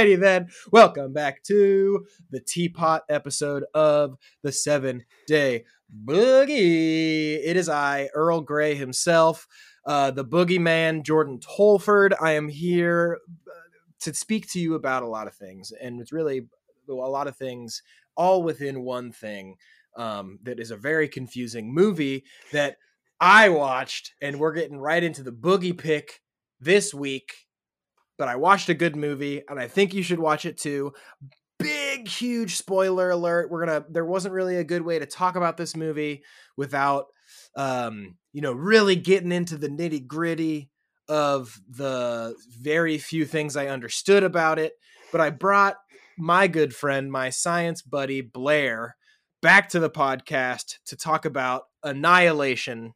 Alrighty then. Welcome back to the Teapot episode of the Seven Day Boogie. It is I, Earl Grey himself, uh, the boogeyman, Jordan Tolford. I am here uh, to speak to you about a lot of things, and it's really a lot of things all within one thing um, that is a very confusing movie that I watched, and we're getting right into the boogie pick this week but I watched a good movie and I think you should watch it too. Big, huge spoiler alert. We're gonna, there wasn't really a good way to talk about this movie without, um, you know, really getting into the nitty gritty of the very few things I understood about it. But I brought my good friend, my science buddy, Blair, back to the podcast to talk about Annihilation.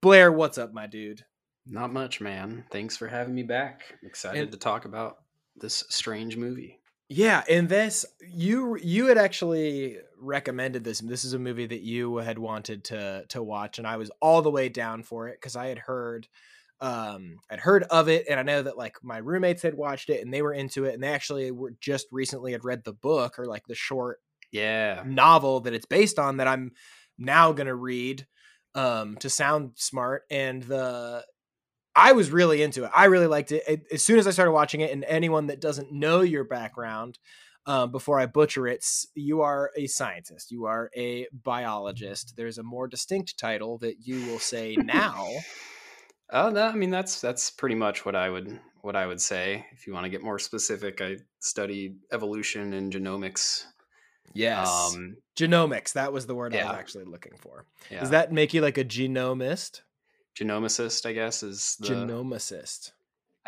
Blair, what's up, my dude? Not much, man. Thanks for having me back. I'm excited And- to talk about this strange movie. Yeah, and this you you had actually recommended this. This is a movie that you had wanted to to watch, and I was all the way down for it because I had heard um I'd heard of it, and I know that like my roommates had watched it and they were into it, and they actually were just recently had read the book or like the short Yeah. novel that it's based on that I'm now gonna read um to sound smart and the I was really into it. I really liked it. it. As soon as I started watching it, and anyone that doesn't know your background, um, before I butcher it, you are a scientist. You are a biologist. There's a more distinct title that you will say now. Oh, no, I mean that's that's pretty much what I would what I would say. If you want to get more specific, I studied evolution and genomics. Yes. Um, Genomics. That was the word I was actually looking for. yeah. Does that make you like a genomist? Genomicist? I guess is the Genomicist.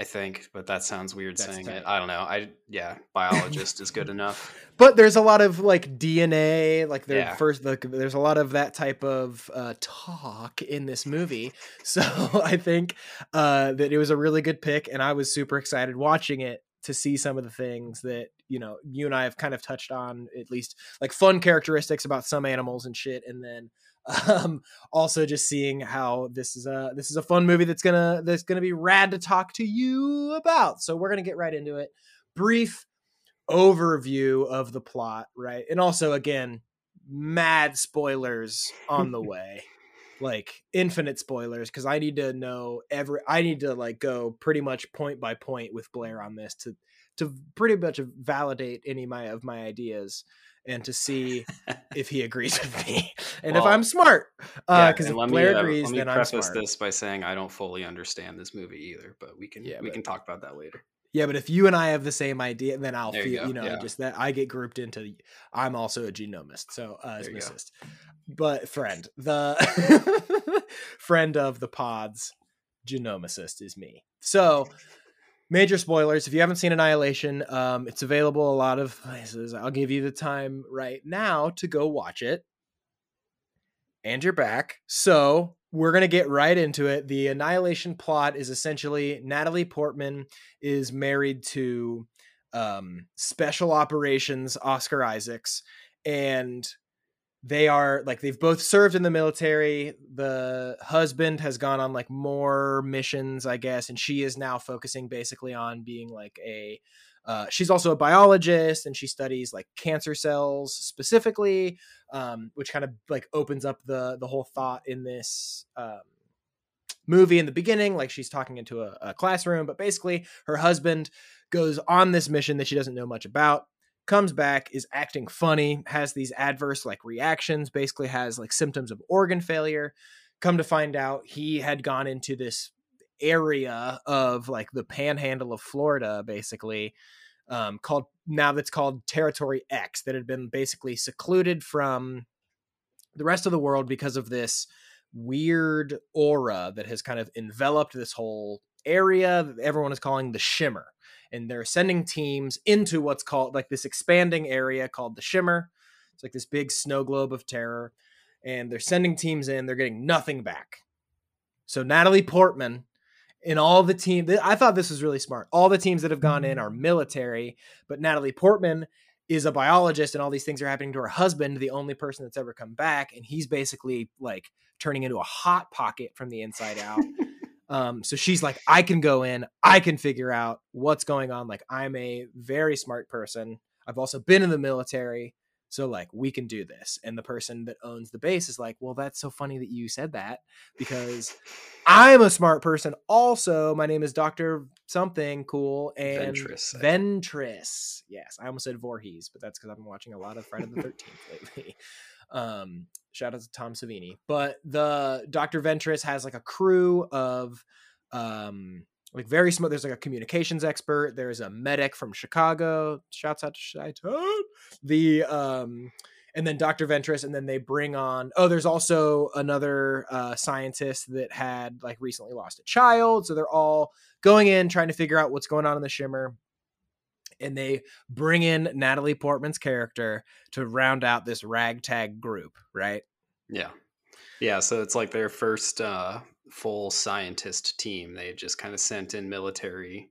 I think, but that sounds weird That's saying tight. it. I don't know. I yeah, biologist is good enough. but there's a lot of like DNA, like there Yeah. first like there's a lot of that type of uh, talk in this movie. So I think uh, that it was a really good pick, and I was super excited watching it to see some of the things that you know you and I have kind of touched on, at least like fun characteristics about some animals and shit, and then um also just seeing how this is a this is a fun movie that's gonna that's gonna be rad to talk to you about. So we're gonna get right into it. Brief overview of the plot, right? And also, again, mad spoilers on the way, like infinite spoilers, because I need to know every. I need to like go pretty much point by point with Blair on this to to pretty much validate any of my of my ideas and to see if he agrees with me and if I'm smart. Yeah, Because and if let me, Blair uh, agrees, let me then I'm preface smart. this by saying I don't fully understand this movie either, but we can Yeah, we but- can talk about that later. Yeah, but if you and I have the same idea, then I'll There feel you you, know yeah. just that I get grouped into. I'm also a genomist, so uh, There you go. But friend, the friend of the pods, genomicist is me. So major spoilers. If you haven't seen Annihilation, um, it's available a lot of places. I'll give you the time right now to go watch it. And you're back. So we're gonna get right into it. The Annihilation plot is essentially Natalie Portman is married to um, Special Operations Oscar Isaacs, and they are like they've both served in the military. The husband has gone on like more missions, I guess, and she is now focusing basically on being like a. Uh, she's also a biologist and she studies like cancer cells specifically, um, which kind of like opens up the the whole thought in this um, movie in the beginning. Like she's talking into a, a classroom, but basically her husband goes on this mission that she doesn't know much about comes back is acting funny has these adverse like reactions basically has like symptoms of organ failure. Come to find out he had gone into this area of like the panhandle of florida basically um, called now that's called territory x that had been basically secluded from the rest of the world because of this weird aura that has kind of enveloped this whole area that everyone is calling the shimmer and they're sending teams into what's called like this expanding area called the shimmer it's like this big snow globe of terror and they're sending teams in. They're getting nothing back. So Natalie Portman and all the team, I thought this was really smart. All the teams that have gone in mm. are military, but Natalie Portman is a biologist, and all these things are happening to her husband, the only person that's ever come back, and he's basically like turning into a hot pocket from the inside out. Um, so she's like, I can go in, I can figure out what's going on. Like, I'm a very smart person. I've also been in the military. So, like, we can do this. And the person that owns the base is like, Well, that's so funny that you said that because I'm a smart person. Also, my name is Dr. Something cool and Ventress. Ventress. Yes, I almost said Voorhees, but that's because I've been watching a lot of Friday the 13th lately. Um, shout out to Tom Savini. But the Dr. Ventress has like a crew of um like very smart. There's like a communications expert. There's a medic from Chicago. Shouts out to Chi-town. The um and then Dr. Ventress, and then they bring on. Oh, there's also another uh, scientist that had like recently lost a child. So they're all going in trying to figure out what's going on in the Shimmer and they bring in Natalie Portman's character to round out this ragtag group, right? Yeah. Yeah, so it's like their first uh, full scientist team. They just kind of sent in military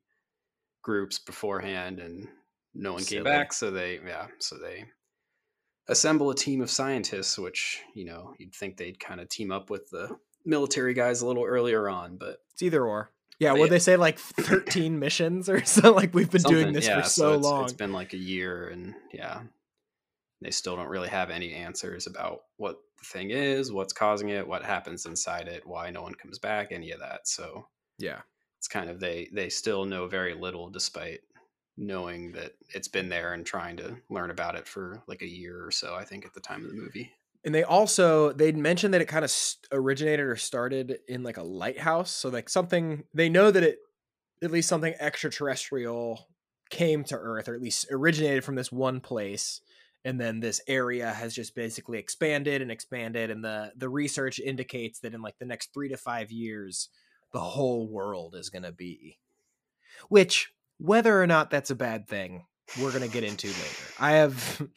groups beforehand and no one came back, so they yeah, so they assemble a team of scientists which, you know, you'd think they'd kind of team up with the military guys a little earlier on, but It's either or. Yeah, would they say like 13 missions or so? Like we've been doing this yeah, for so, it's, long. It's been like a year and yeah. They still don't really have any answers about what the thing is, what's causing it, what happens inside it, why no one comes back, any of that. So yeah. it's kind of they they still know very little despite knowing that it's been there and trying to learn about it for like a year or so i think at the time of the movie And they also they'd mentioned that it kind of originated or started in like a lighthouse. So like something they know that it at least something extraterrestrial came to Earth or at least originated from this one place. And then this area has just basically expanded and expanded. And the the research indicates that in like the next three to five years, the whole world is gonna be. Which, whether or not that's a bad thing, we're gonna get into later. I have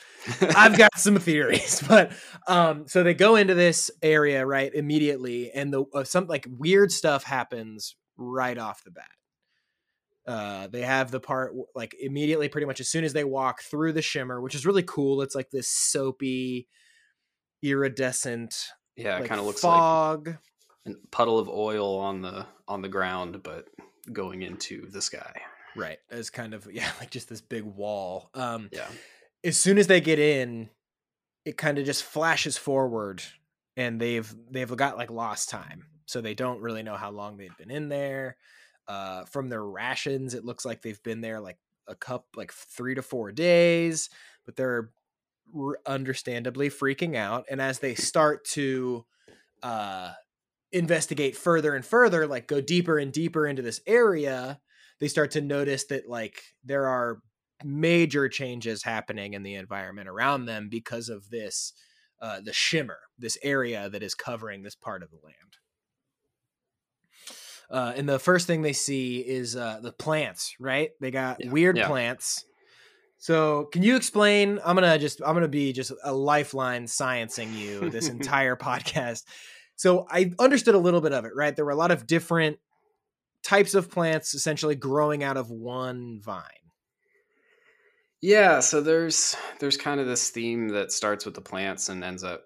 I've got some theories, but um, so they go into this area right immediately, and the uh, some like weird stuff happens right off the bat. Uh, they have the part like immediately, pretty much as soon as they walk through the shimmer, which is really cool. It's like this soapy, iridescent, yeah it like kind of looks like fog. a puddle of oil on the on the ground but going into the sky right, as kind of yeah, like just this big wall. Um, yeah as soon as they get in, it kind of just flashes forward and they've they've got like lost time. So they don't really know how long they've been in there. Uh from their rations, it looks like they've been there like a cup like 3 to 4 days, but they're r- understandably freaking out and as they start to uh investigate further and further, like go deeper and deeper into this area, they start to notice that like there are major changes happening in the environment around them because of this uh, the shimmer this area that is covering this part of the land. Uh, and the first thing they see is uh, the plants right? They got Yeah, weird yeah. plants. So can you explain? I'm gonna just i'm gonna be just a lifeline sciencing you this entire podcast. So i understood a little bit of it right? There were a lot of different types of plants essentially growing out of one vine. Yeah so there's there's kind of this theme that starts with the plants and ends up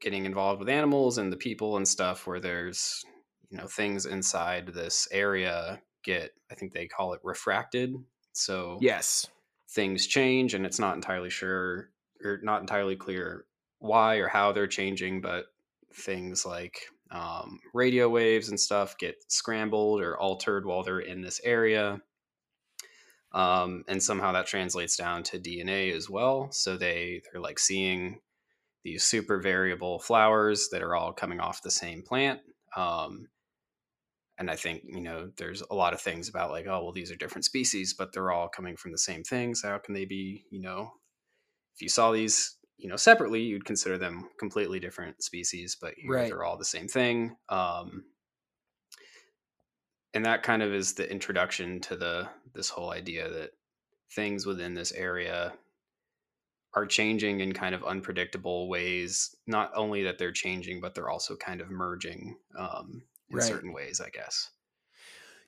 getting involved with animals and the people and stuff where there's you know things inside this area get i think they call it refracted. So yes. things change and it's not entirely sure or not entirely clear why or how they're changing but things like um, radio waves and stuff get scrambled or altered while they're in this area. Um, and somehow that translates down to dna as well. So they they're like seeing these super variable flowers that are all coming off the same plant um, and I think you know there's a lot of things about like oh well these are different species but they're all coming from the same thing so how can they be you know if you saw these you know separately you'd consider them completely different species but Right. they're all the same thing um and that kind of is the introduction to the this whole idea that things within this area are changing in kind of unpredictable ways. Not only that they're changing, but they're also kind of merging um, in Right. certain ways, I guess.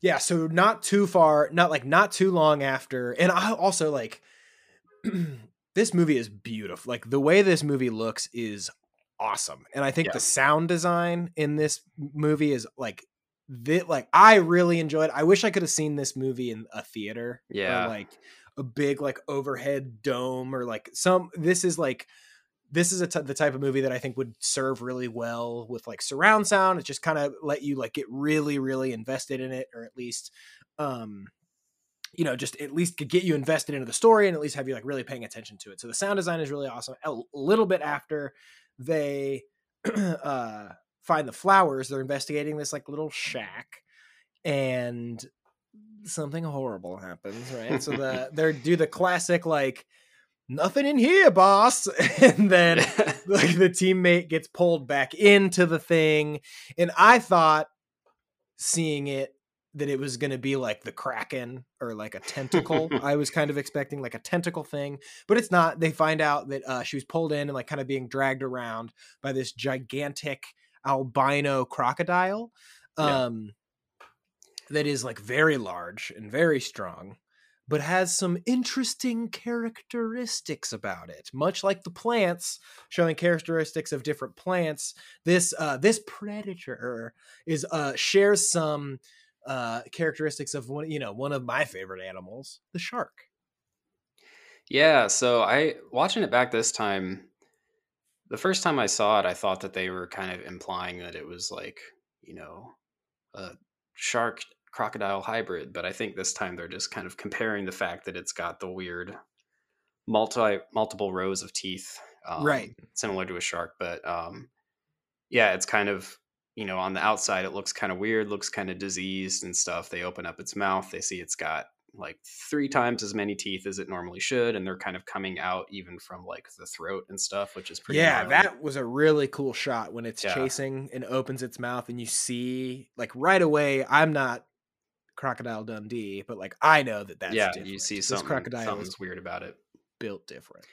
Yeah, so not too far, not like not too long after. And I also like this movie is beautiful. Like the way this movie looks is awesome. And I think Yeah. the sound design in this movie is like the, like I really enjoyed. I wish I could have seen this movie in a theater. Yeah. Or like a big like overhead dome or like some this is like this is a t- the type of movie that I think would serve really well with like surround sound. It just kind of let you like get really, really invested in it, or at least, um, you know, just at least could get you invested into the story and at least have you like really paying attention to it. So the sound design is really awesome. A little bit after they uh, find the flowers, they're investigating this like little shack, and something horrible happens. Right, so the they do the classic like nothing in here, boss, and then like the teammate gets pulled back into the thing and i thought seeing it that it was going to be like the kraken or like a tentacle i was kind of expecting like a tentacle thing but it's not they find out that uh, she was pulled in and like kind of being dragged around by this gigantic albino crocodile Yeah. um that is like very large and very strong but has some interesting characteristics about it. Much like the plants showing characteristics of different plants, this uh, this predator is uh, shares some uh, characteristics of one you know one of my favorite animals, the shark. Yeah, so I watching it back this time, the first time I saw it, I thought that they were kind of implying that it was like, you know, a shark crocodile hybrid, but I think this time they're just kind of comparing the fact that it's got the weird multi multiple rows of teeth, um, Right. similar to a shark, but um, yeah, it's kind of you know on the outside it looks kind of weird, looks kind of diseased and stuff. They open up its mouth, they see it's got like three times as many teeth as it normally should, and they're kind of coming out even from like the throat and stuff, which is pretty. Yeah, gnarly. that was a really cool shot when it's Yeah. chasing and opens its mouth and you see like right away. I'm not Crocodile Dundee, but like I know that that's yeah, different. you see this something, crocodile something's is weird about it. built different.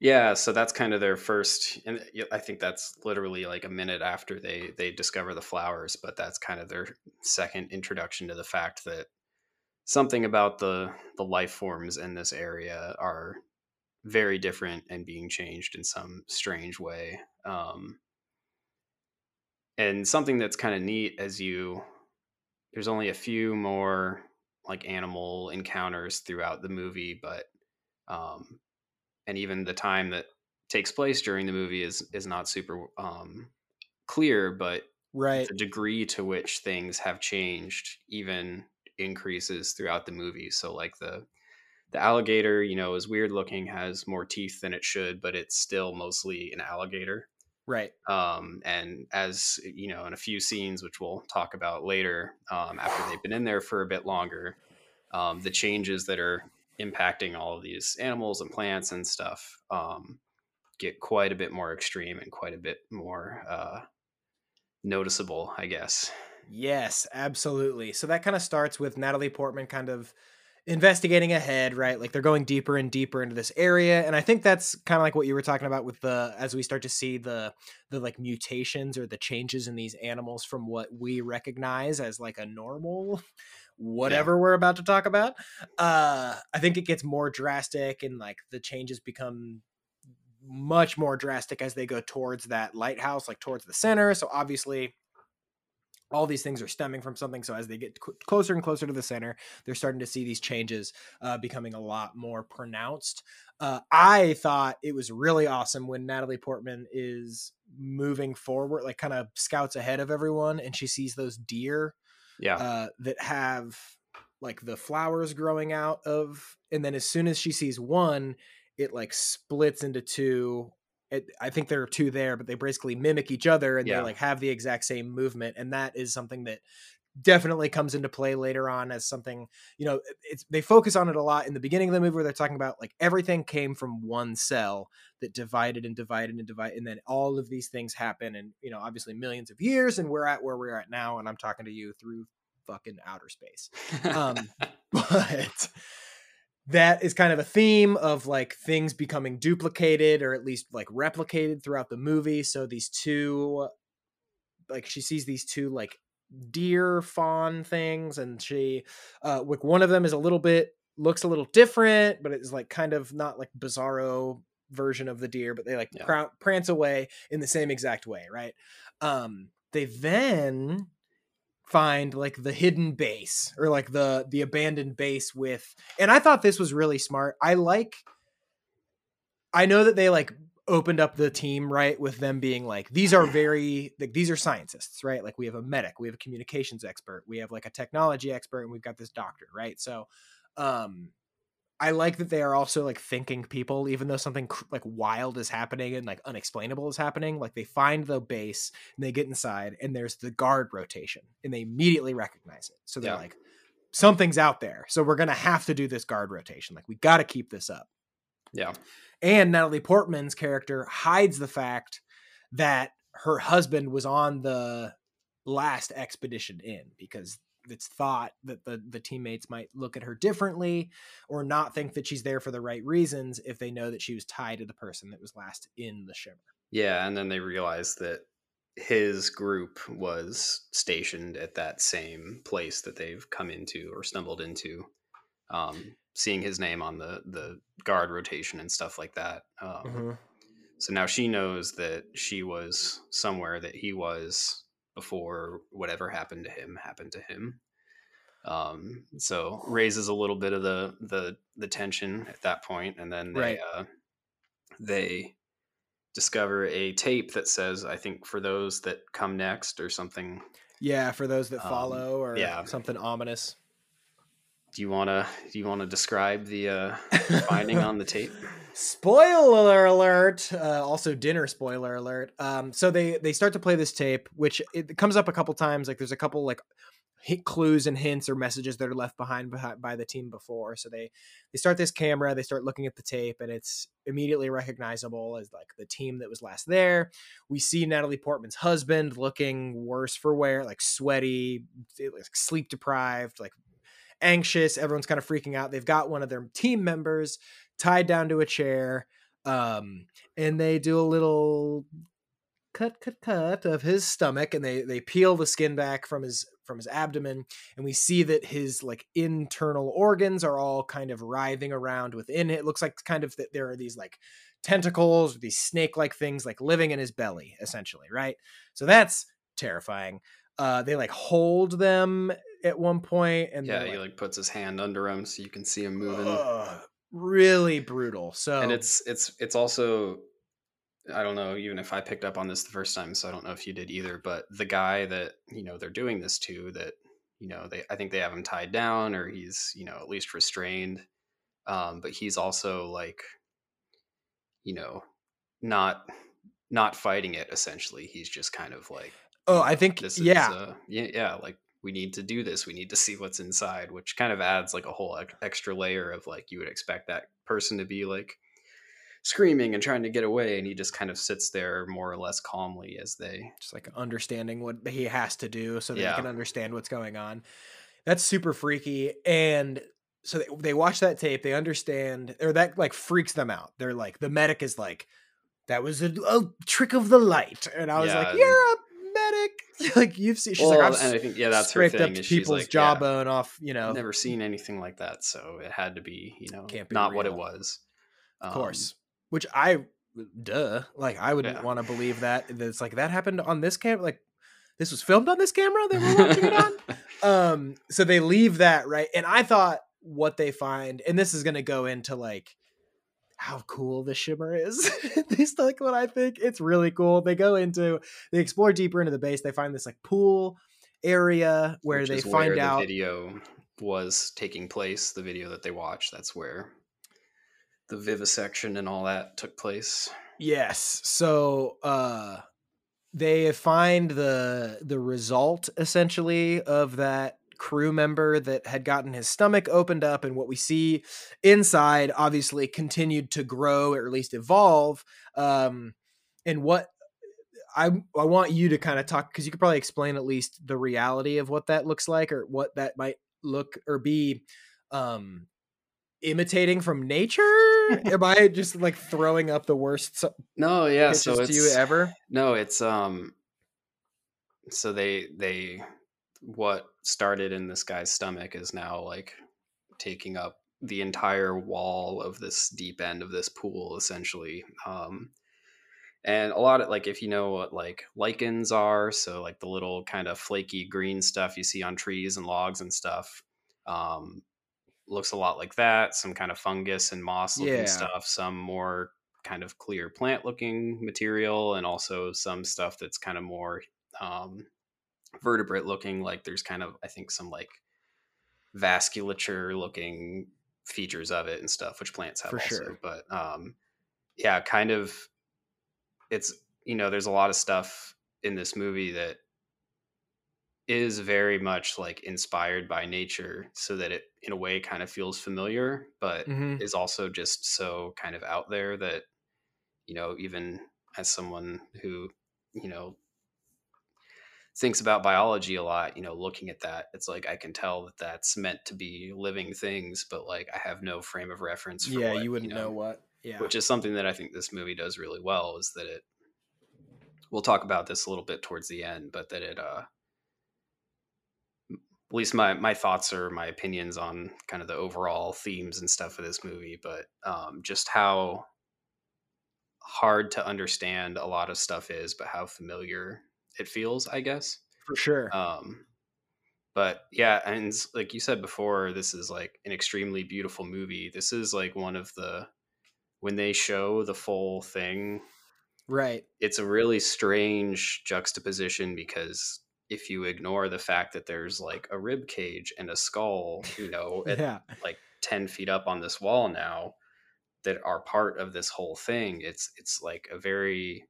Yeah, so that's kind of their first, and I think that's literally like a minute after they they discover the flowers. But that's kind of their second introduction to the fact that something about the the life forms in this area are very different and being changed in some strange way. Um, and something that's kind of neat as you there's only a few more like animal encounters throughout the movie, but um, and even the time that takes place during the movie is is not super um, clear, but Right. the degree to which things have changed even increases throughout the movie. So like the the alligator, you know, is weird looking, has more teeth than it should, but it's still mostly an alligator. Right. Um, and as you know, in a few scenes, which we'll talk about later, um, after they've been in there for a bit longer, um, the changes that are impacting all of these animals and plants and stuff um, get quite a bit more extreme and quite a bit more uh, noticeable, I guess. Yes, absolutely. So that kind of starts with Natalie Portman kind of investigating ahead, right? Like they're going deeper and deeper into this area, and I think that's kind of like what you were talking about with the as we start to see the the like mutations or the changes in these animals from what we recognize as like a normal whatever we're about to talk about. Uh I think it gets more drastic and like the changes become much more drastic as they go towards that lighthouse, like towards the center. So obviously all these things are stemming from something. So as they get cl- closer and closer to the center, they're starting to see these changes uh, becoming a lot more pronounced. Uh, I thought it was really awesome when Natalie Portman is moving forward, like kind of scouts ahead of everyone, and she sees those deer Yeah. uh, that have like the flowers growing out of, and then as soon as she sees one, it like splits into two. It, I think there are two there, but they basically mimic each other and Yeah. they like have the exact same movement, and that is something that definitely comes into play later on as something you know it's they focus on it a lot in the beginning of the movie where they're talking about like everything came from one cell that divided and divided and divided and then all of these things happen and you know obviously millions of years and we're at where we're at now and i'm talking to you through fucking outer space um but that is kind of a theme of like things becoming duplicated or at least like replicated throughout the movie. So these two, like she sees these two like deer fawn things, and she, uh, like one of them is a little bit looks a little different, but it's like kind of not like bizarro version of the deer, but they like Yeah. prou- prance away in the same exact way, right? Um, they then find like the hidden base or like the the abandoned base with and I thought this was really smart. I like I know that they like opened up the team right with them being like these are very like these are scientists right? Like we have a medic we have a communications expert we have like a technology expert and we've got this doctor right? So um i like that they are also like thinking people even though something like wild is happening and like unexplainable is happening like they find the base and they get inside and there's the guard rotation and they immediately recognize it. So they're Yeah. like something's out there. So we're gonna have to do this guard rotation. Like we got to keep this up. Yeah. And Natalie Portman's character hides the fact that her husband was on the last expedition in because it's thought that the the teammates might look at her differently or not think that she's there for the right reasons if they know that she was tied to the person that was last in the shimmer. Yeah, and then they realized that his group was stationed at that same place that they've come into or stumbled into. Um, seeing his name on the the guard rotation and stuff like that. Um, So now she knows that she was somewhere that he was before whatever happened to him happened to him. Um, so raises a little bit of the the the tension at that point, and then they Right. uh, they discover a tape that says, "I think for those that come next" or something. Yeah, for those that Um, follow or yeah. something ominous. Do you wanna do you wanna describe the uh, finding on the tape? spoiler alert uh, also dinner spoiler alert um so they they start to play this tape which it comes up a couple times like there's a couple like clues and hints or messages that are left behind by, by the team before so they they start this camera they start looking at the tape and it's immediately recognizable as like the team that was last there we see natalie portman's husband looking worse for wear like sweaty like sleep deprived like anxious everyone's kind of freaking out they've got one of their team members tied down to a chair um and they do a little cut cut cut of his stomach and they they peel the skin back from his from his abdomen and we see that his like internal organs are all kind of writhing around within it, it looks like kind of that there are these like tentacles these snake like things like living in his belly essentially right? So that's terrifying. Uh they like hold them at one point and yeah, they're, he like puts his hand under him so you can see him moving. Ugh, really brutal. So and it's it's it's also i don't know even if i picked up on this the first time so i don't know if you did either but the guy that you know they're doing this to that you know they i think they have him tied down or he's you know at least restrained um but he's also like you know not not fighting it essentially he's just kind of like oh, I think this yeah, is uh, yeah yeah like we need to do this we need to see what's inside which kind of adds like a whole extra layer of like you would expect that person to be like screaming and trying to get away and he just kind of sits there more or less calmly as they just like understanding what he has to do so that Yeah. he can understand what's going on. That's super freaky. And so they, they watch that tape, they understand, or that like freaks them out. They're like, the medic is like, that was a, a trick of the light. And I was Yeah, like, you're a. like you've seen, she's well, like, I've and i think yeah that's her scraped thing up is people's like yeah, jawbone off, you know, never seen anything like that so it had to be you know Can't be not what it real. was of Um, course. Which I, duh, like I wouldn't Yeah. want to believe that. It's like that happened on this camera. Like this was filmed on this camera that we're watching it on. um so they leave that right and i thought what they find and this is going to go into like how cool the shimmer is. At least like what i think. It's really cool. They go into they explore deeper into the base. They find this like pool area where which they find where out the video was taking place the video that they watched. That's where the vivisection and all that took place. Yes. So uh they find the the result essentially of that crew member that had gotten his stomach opened up and what we see inside obviously continued to grow or at least evolve um and what I I want you to kind of talk cuz you could probably explain at least the reality of what that looks like or what that might look or be um imitating from nature? Am I just like throwing up the worst so- No, yeah. So it's you ever? no, it's um. So they they what started in this guy's stomach is now like taking up the entire wall of this deep end of this pool essentially. Um, and a lot of like if you know what like lichens are, so like the little kind of flaky green stuff you see on trees and logs and stuff. Um, looks a lot like that. Some kind of fungus and moss looking Yeah. stuff. Some more kind of clear plant looking material, and also some stuff that's kind of more um, vertebrate looking. Like there's kind of I think some like vasculature looking features of it and stuff, which plants have For also. sure. But um, yeah, kind of. It's you know there's a lot of stuff in this movie that is very much like inspired by nature so that it in a way kind of feels familiar but Mhm. is also just so kind of out there that you know even as someone who you know thinks about biology a lot you know looking at that it's like i can tell that that's meant to be living things but like i have no frame of reference for Yeah, what, you wouldn't know, what. Yeah. which is something that I think this movie does really well is that it we'll talk about this a little bit towards the end, but that it uh at least my my thoughts or my opinions on kind of the overall themes and stuff of this movie, but um just how hard to understand a lot of stuff is, but how familiar it feels, I guess. for sure. Um, but yeah, and like you said before, this is like an extremely beautiful movie. This is like one of the when they show the full thing, right. it's a really strange juxtaposition because if you ignore the fact that there's like a rib cage and a skull, you know, at Yeah. like 10 feet up on this wall now that are part of this whole thing it's it's like a very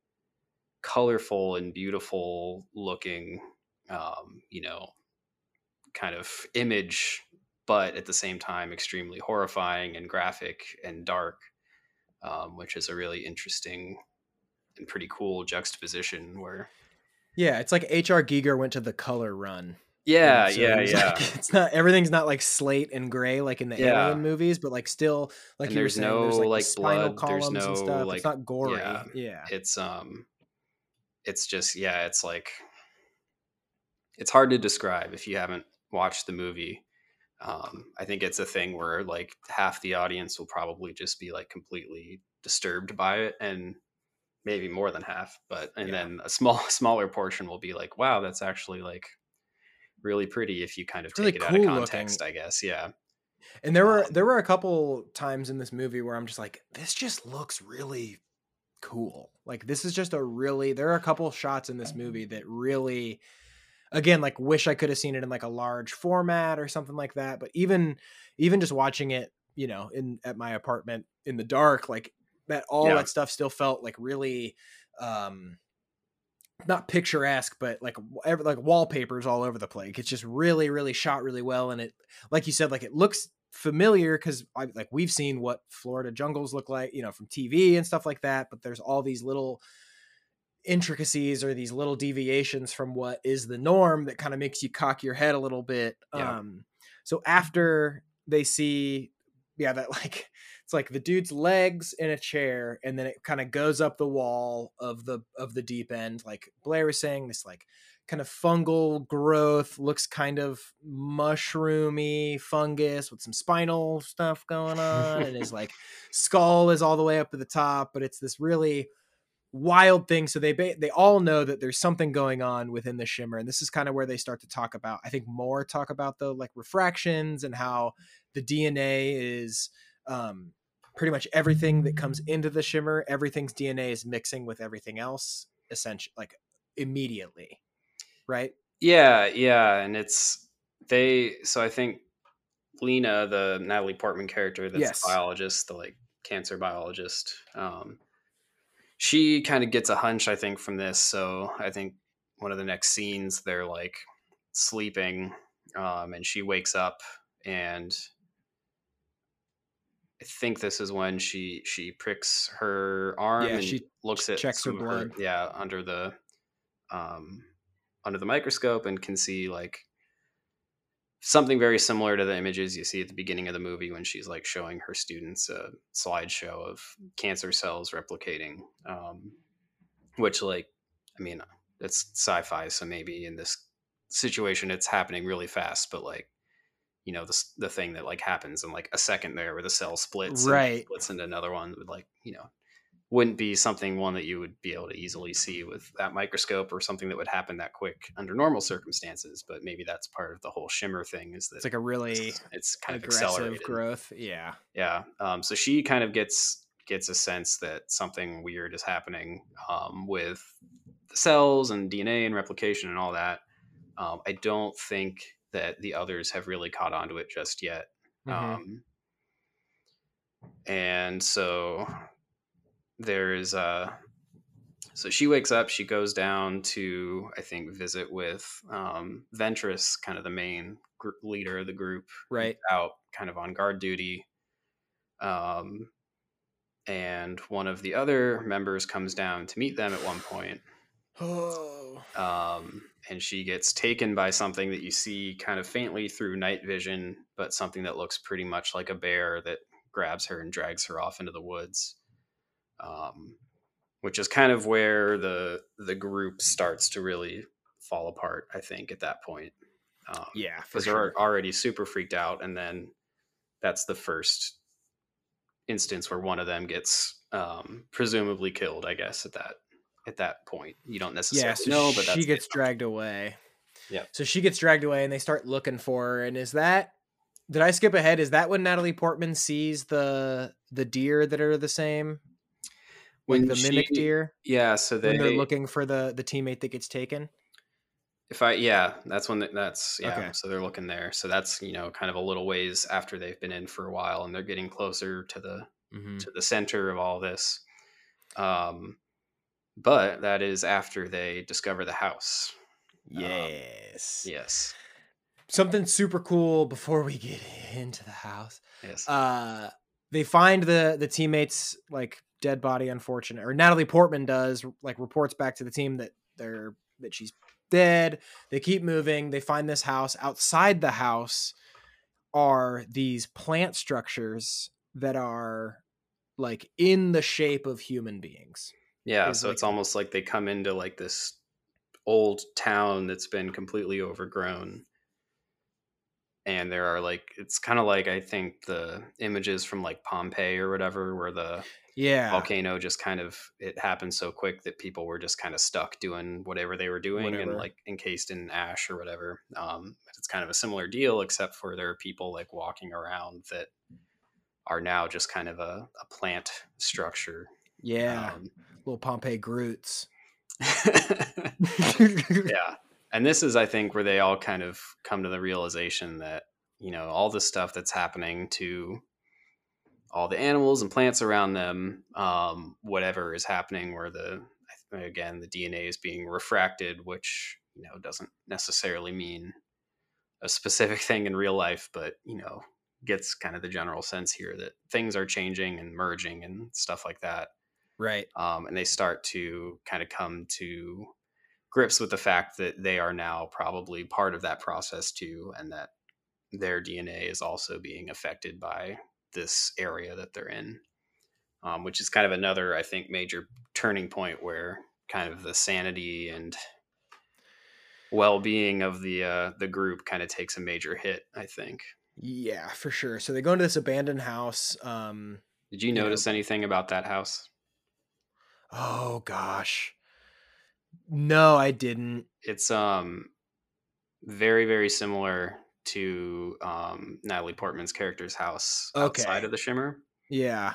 colorful and beautiful looking um you know kind of image but at the same time extremely horrifying and graphic and dark um, which is a really interesting and pretty cool juxtaposition where Yeah, it's like HR Giger went to the color run. yeah so yeah yeah like- it's not everything's not like slate and gray like in the Yeah. Alien movies, but like still like And you were there's saying, there's no, like, the like, spinal blood, there's columns and stuff. like- it's not gory. yeah. Yeah. it's um it's just yeah it's like it's hard to describe if you haven't watched the movie um i think it's a thing where like half the audience will probably just be like completely disturbed by it and maybe more than half but and Yeah. then a small smaller portion will be like wow that's actually like really pretty if you kind of Really take it out cool of looking. context i guess yeah And there were Um, there were a couple times in this movie where I'm just like, this just looks really cool. Like this is just a really there are a couple shots in this movie that really again like wish I could have seen it in like a large format or something like that. But even even just watching it, you know, in at my apartment in the dark, like that all Yeah. that stuff still felt like really um not picturesque, but like ever like wallpapers all over the place. It's just really, really shot really well, and it, like you said, like it looks familiar because like we've seen what Florida jungles look like, you know, from TV and stuff like that. But there's all these little intricacies or these little deviations from what is the norm that kind of makes you cock your head a little bit. Yeah. Um, so after they see, yeah, that like it's like the dude's legs in a chair, and then it kind of goes up the wall of the of the deep end, like Blair was saying, this like kind of fungal growth looks kind of mushroomy fungus with some spinal stuff going on and his like skull is all the way up to the top but it's this really wild thing so they ba- they all know that there's something going on within the shimmer and this is kind of where they start to talk about i think more talk about the like refractions and how the dna is um pretty much everything that comes into the shimmer everything's dna is mixing with everything else essentially like immediately right Yeah, yeah, and it's they. So I think Lena, the Natalie Portman character, that's Yes. the biologist, the like cancer biologist. Um, she kind of gets a hunch, I think, from this. So I think one of the next scenes, they're like sleeping, um, and she wakes up, and I think this is when she she pricks her arm Yeah, and she looks at checks her of blood. yeah, under the um under the microscope and can see like something very similar to the images you see at the beginning of the movie when she's like showing her students a slideshow of cancer cells replicating um, which like i mean it's sci-fi so maybe in this situation it's happening really fast but like you know the, the thing that like happens in like a second there where the cell splits Right. splits into another one would like you know wouldn't be something one that you would be able to easily see with that microscope or something that would happen that quick under normal circumstances but maybe that's part of the whole shimmer thing is that It's like a really it's, it's kind of aggressive accelerated growth. Yeah. yeah um, so she kind of gets gets a sense that something weird is happening um, with the cells and dna and replication and all that um, i don't think that the others have really caught on to it just yet Mhm. um, and so there is uh so she wakes up she goes down to i think visit with um ventress kind of the main gr- leader of the group right. out kind of on guard duty um and one of the other members comes down to meet them at one point Oh. um, and she gets taken by something that you see kind of faintly through night vision, but something that looks pretty much like a bear that grabs her and drags her off into the woods. Um, which is kind of where the the group starts to really fall apart. I think at that point, um, Yeah, because sure. they're already super freaked out, and then that's the first instance where one of them gets um, presumably killed. I guess at that at that point, you don't necessarily Yeah, so know, but that's she gets dragged away. Yeah. So she gets dragged away, and they start looking for her. And is that? Did I skip ahead? Is that when Natalie Portman sees the the deer that are the same, like When the mimic deer, Yeah, so they they're looking for the the teammate that gets taken? if I yeah, that's when the, that's yeah. Okay. So they're looking there. So that's you know kind of a little ways after they've been in for a while, and they're getting closer to the Mm-hmm. to the center of all this. Um, but that is after they discover the house. Yes. Yes, Something super cool before we get into the house. yes, uh they find the the teammates like dead body unfortunate or natalie portman does like reports back to the team that they're that she's dead they keep moving they find this house outside the house are these plant structures that are like in the shape of human beings yeah. is So like- it's almost like they come into like this old town that's been completely overgrown. And there are like it's kind of like I think the images from like Pompeii or whatever, where the yeah. volcano just kind of it happened so quick that people were just kind of stuck doing whatever they were doing Whatever. and like encased in ash or whatever um it's kind of a similar deal except for there are people like walking around that are now just kind of a, a plant structure yeah. um, little pompeii groots. Yeah and this is i think where they all kind of come to the realization that you know all the stuff that's happening to all the animals and plants around them um, whatever is happening where the again the dna is being refracted which you know doesn't necessarily mean a specific thing in real life but you know gets kind of the general sense here that things are changing and merging and stuff like that. Right. Um, and they start to kind of come to grips with the fact that they are now probably part of that process too, and that their DNA is also being affected by this area that they're in, um, which is kind of another, I think, major turning point where kind of the sanity and well-being of the uh, the group kind of takes a major hit. I think. yeah for sure so they go into this abandoned house um Did you You know- notice anything about that house? Oh gosh. No, I didn't. it's um very very similar to um Natalie Portman's character's house outside Okay. of the Shimmer, Yeah.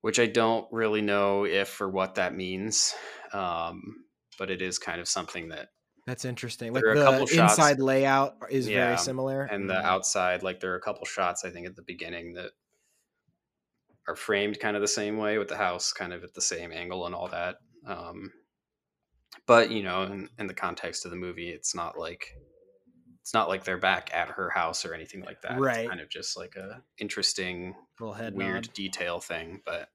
which I don't really know if or what that means. Um but it is kind of something that That's interesting. Like There are a couple the shots- inside layout is Yeah, very similar. and the outside like there are a couple shots I think at the beginning that are framed kind of the same way with the house kind of at the same angle and all that. Um but you know, in, in the context of the movie, it's not like it's not like they're back at her house or anything like that. Right. It's kind of just like a interesting, little head weird nod. detail thing. But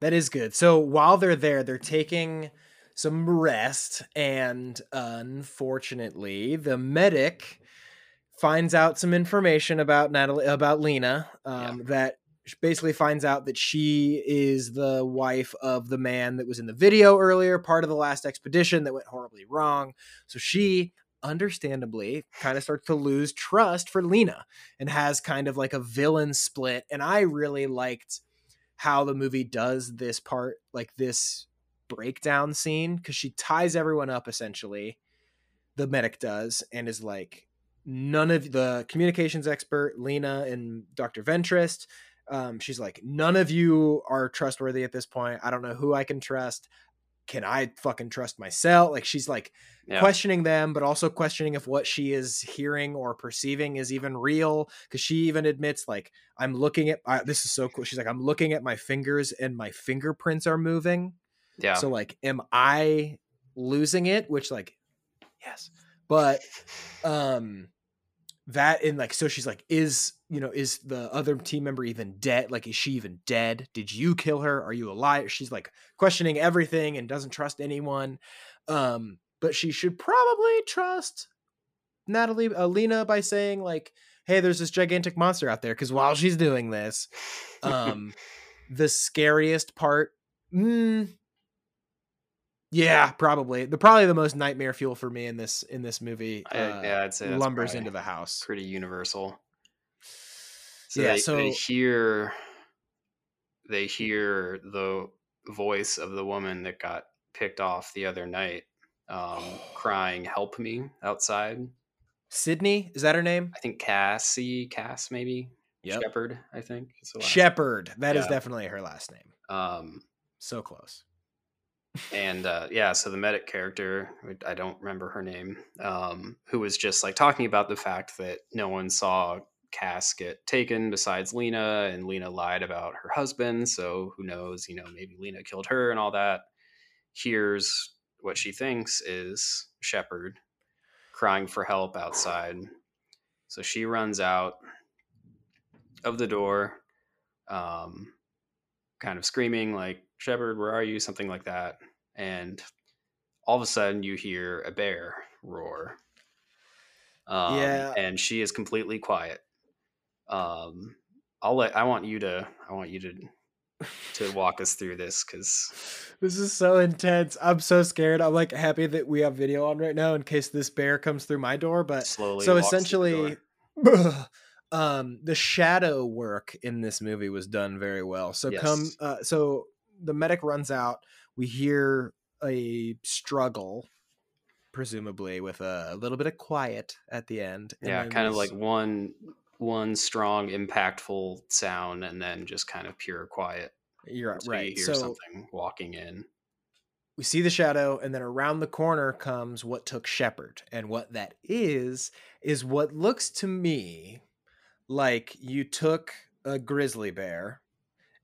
That is good. So while they're there, they're taking some rest, and unfortunately, the medic finds out some information about Natalie about Lena um, yeah. that basically finds out that she is the wife of the man that was in the video earlier, part of the last expedition that went horribly wrong. So she understandably kind of starts to lose trust for Lena and has kind of like a villain split. And I really liked how the movie does this part, like this breakdown scene, because she ties everyone up essentially. The medic does, and is like, none of the communications expert, Lena and Dr. Ventress, um, she's like, none of you are trustworthy at this point. I don't know who I can trust. Can I fucking trust myself? Like she's like yeah. questioning them, but also questioning if what she is hearing or perceiving is even real. Because she even admits, like, I'm looking at I, this is so cool. She's like, I'm looking at my fingers and my fingerprints are moving. Yeah. So like, am I losing it? Which like, yes, but um that and like so she's like is you know is the other team member even dead? Like is she even dead? Did you kill her? Are you alive she's like questioning everything and doesn't trust anyone. Um but she should probably trust natalie alina by saying like hey there's this gigantic monster out there because while she's doing this um the scariest part mm, yeah, probably. The probably the most nightmare fuel for me in this in this movie. Uh, I, yeah, I'd say lumbers into the house. Pretty universal. So yeah, they, so they hear they hear the voice of the woman that got picked off the other night, um, crying, "Help me!" outside. Sydney is that her name? I think Cassie, Cass, maybe. Yep. Shepherd, I think. Shepherd. That yeah. is definitely her last name. Um, so close and uh, yeah, so the medic character, I don't remember her name, um, who was just like talking about the fact that no one saw Cass get taken besides Lena, and Lena lied about her husband. So who knows? You know, maybe Lena killed her and all that. Here's what she thinks is Shepard crying for help outside. So she runs out of the door, um, kind of screaming like Shepard, where are you? Something like that. And all of a sudden you hear a bear roar. Um, yeah. And she is completely quiet. Um, I'll let, I want you to, I want you to, to walk us through this because this is so intense. I'm so scared. I'm like happy that we have video on right now in case this bear comes through my door. But slowly, so essentially, um, the shadow work in this movie was done very well. So yes. come, uh, so the medic runs out. We hear a struggle, presumably with a, little bit of quiet at the end. Yeah, kind of like one one strong, impactful sound, and then just kind of pure quiet. You're right. You hear so, something walking in. We see the shadow, and then around the corner comes what took Shepherd, and what that is is what looks to me like you took a grizzly bear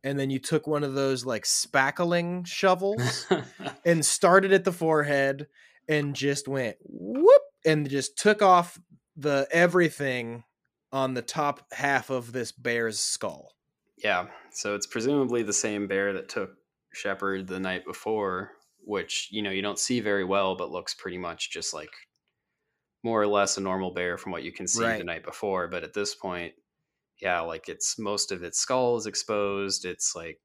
and then you took one of those like spackling shovels and started at the forehead and just went whoop and just took off the everything on the top half of this bear's skull. Yeah, so it's presumably the same bear that took Shepard the night before, which you know you don't see very well, but looks pretty much just like more or less a normal bear from what you can see right. the night before. But at this point, yeah, like it's most of its skull is exposed. It's like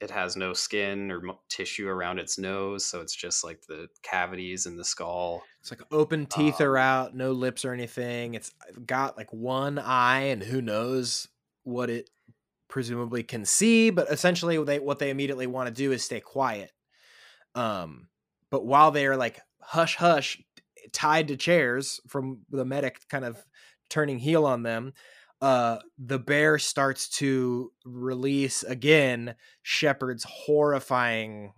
it has no skin or tissue around its nose, so it's just like the cavities in the skull. It's like open teeth um, are out, no lips or anything. It's got like one eye, and who knows what it presumably can see. But essentially, they what they immediately want to do is stay quiet. Um, but while they're like hush hush, tied to chairs from the medic kind of turning heel on them, uh, the bear starts to release again Shepard's horrifying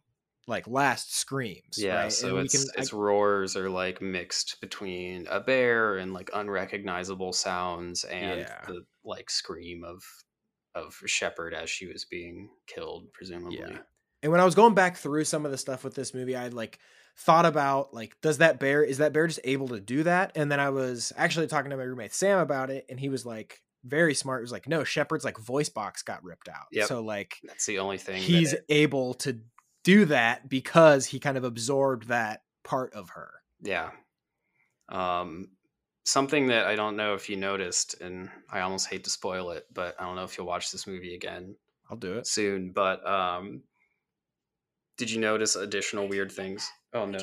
like last screams. Yeah, right? so and its, can, its I, roars are like mixed between a bear and like unrecognizable sounds and yeah. the like scream of of Shepard as she was being killed, presumably. Yeah. And when I was going back through some of the stuff with this movie, I had like thought about like, does that bear is that bear just able to do that? And then I was actually talking to my roommate Sam about it, and he was like, very smart. It was like, no, Shepherd's like voice box got ripped out. Yep. So like that's the only thing he's it... able to do that because he kind of absorbed that part of her. Yeah. Um, something that I don't know if you noticed, and I almost hate to spoil it, but I don't know if you'll watch this movie again I'll do it. soon. But um, did you notice additional weird things? Oh no,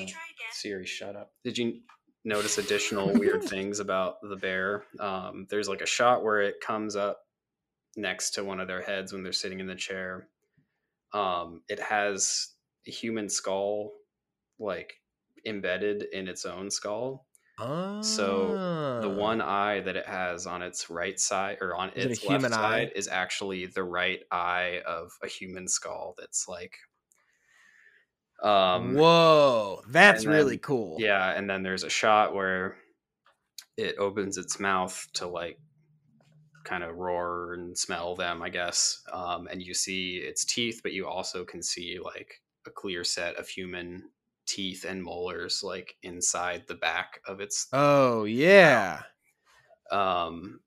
Siri, shut up. Did you notice additional weird things about the bear? Um, there's like a shot where it comes up next to one of their heads when they're sitting in the chair. Um, it has a human skull like embedded in its own skull. So the Ah. one eye that it has on its right side or on Is it its human left eye? is actually the right eye of a human skull that's like um Whoa, that's and really then- cool. yeah and then there's a shot where it opens its mouth to like kind of roar and smell them i guess um and you see its teeth but you also can see like a clear set of human teeth and molars like inside the back of its Oh yeah. um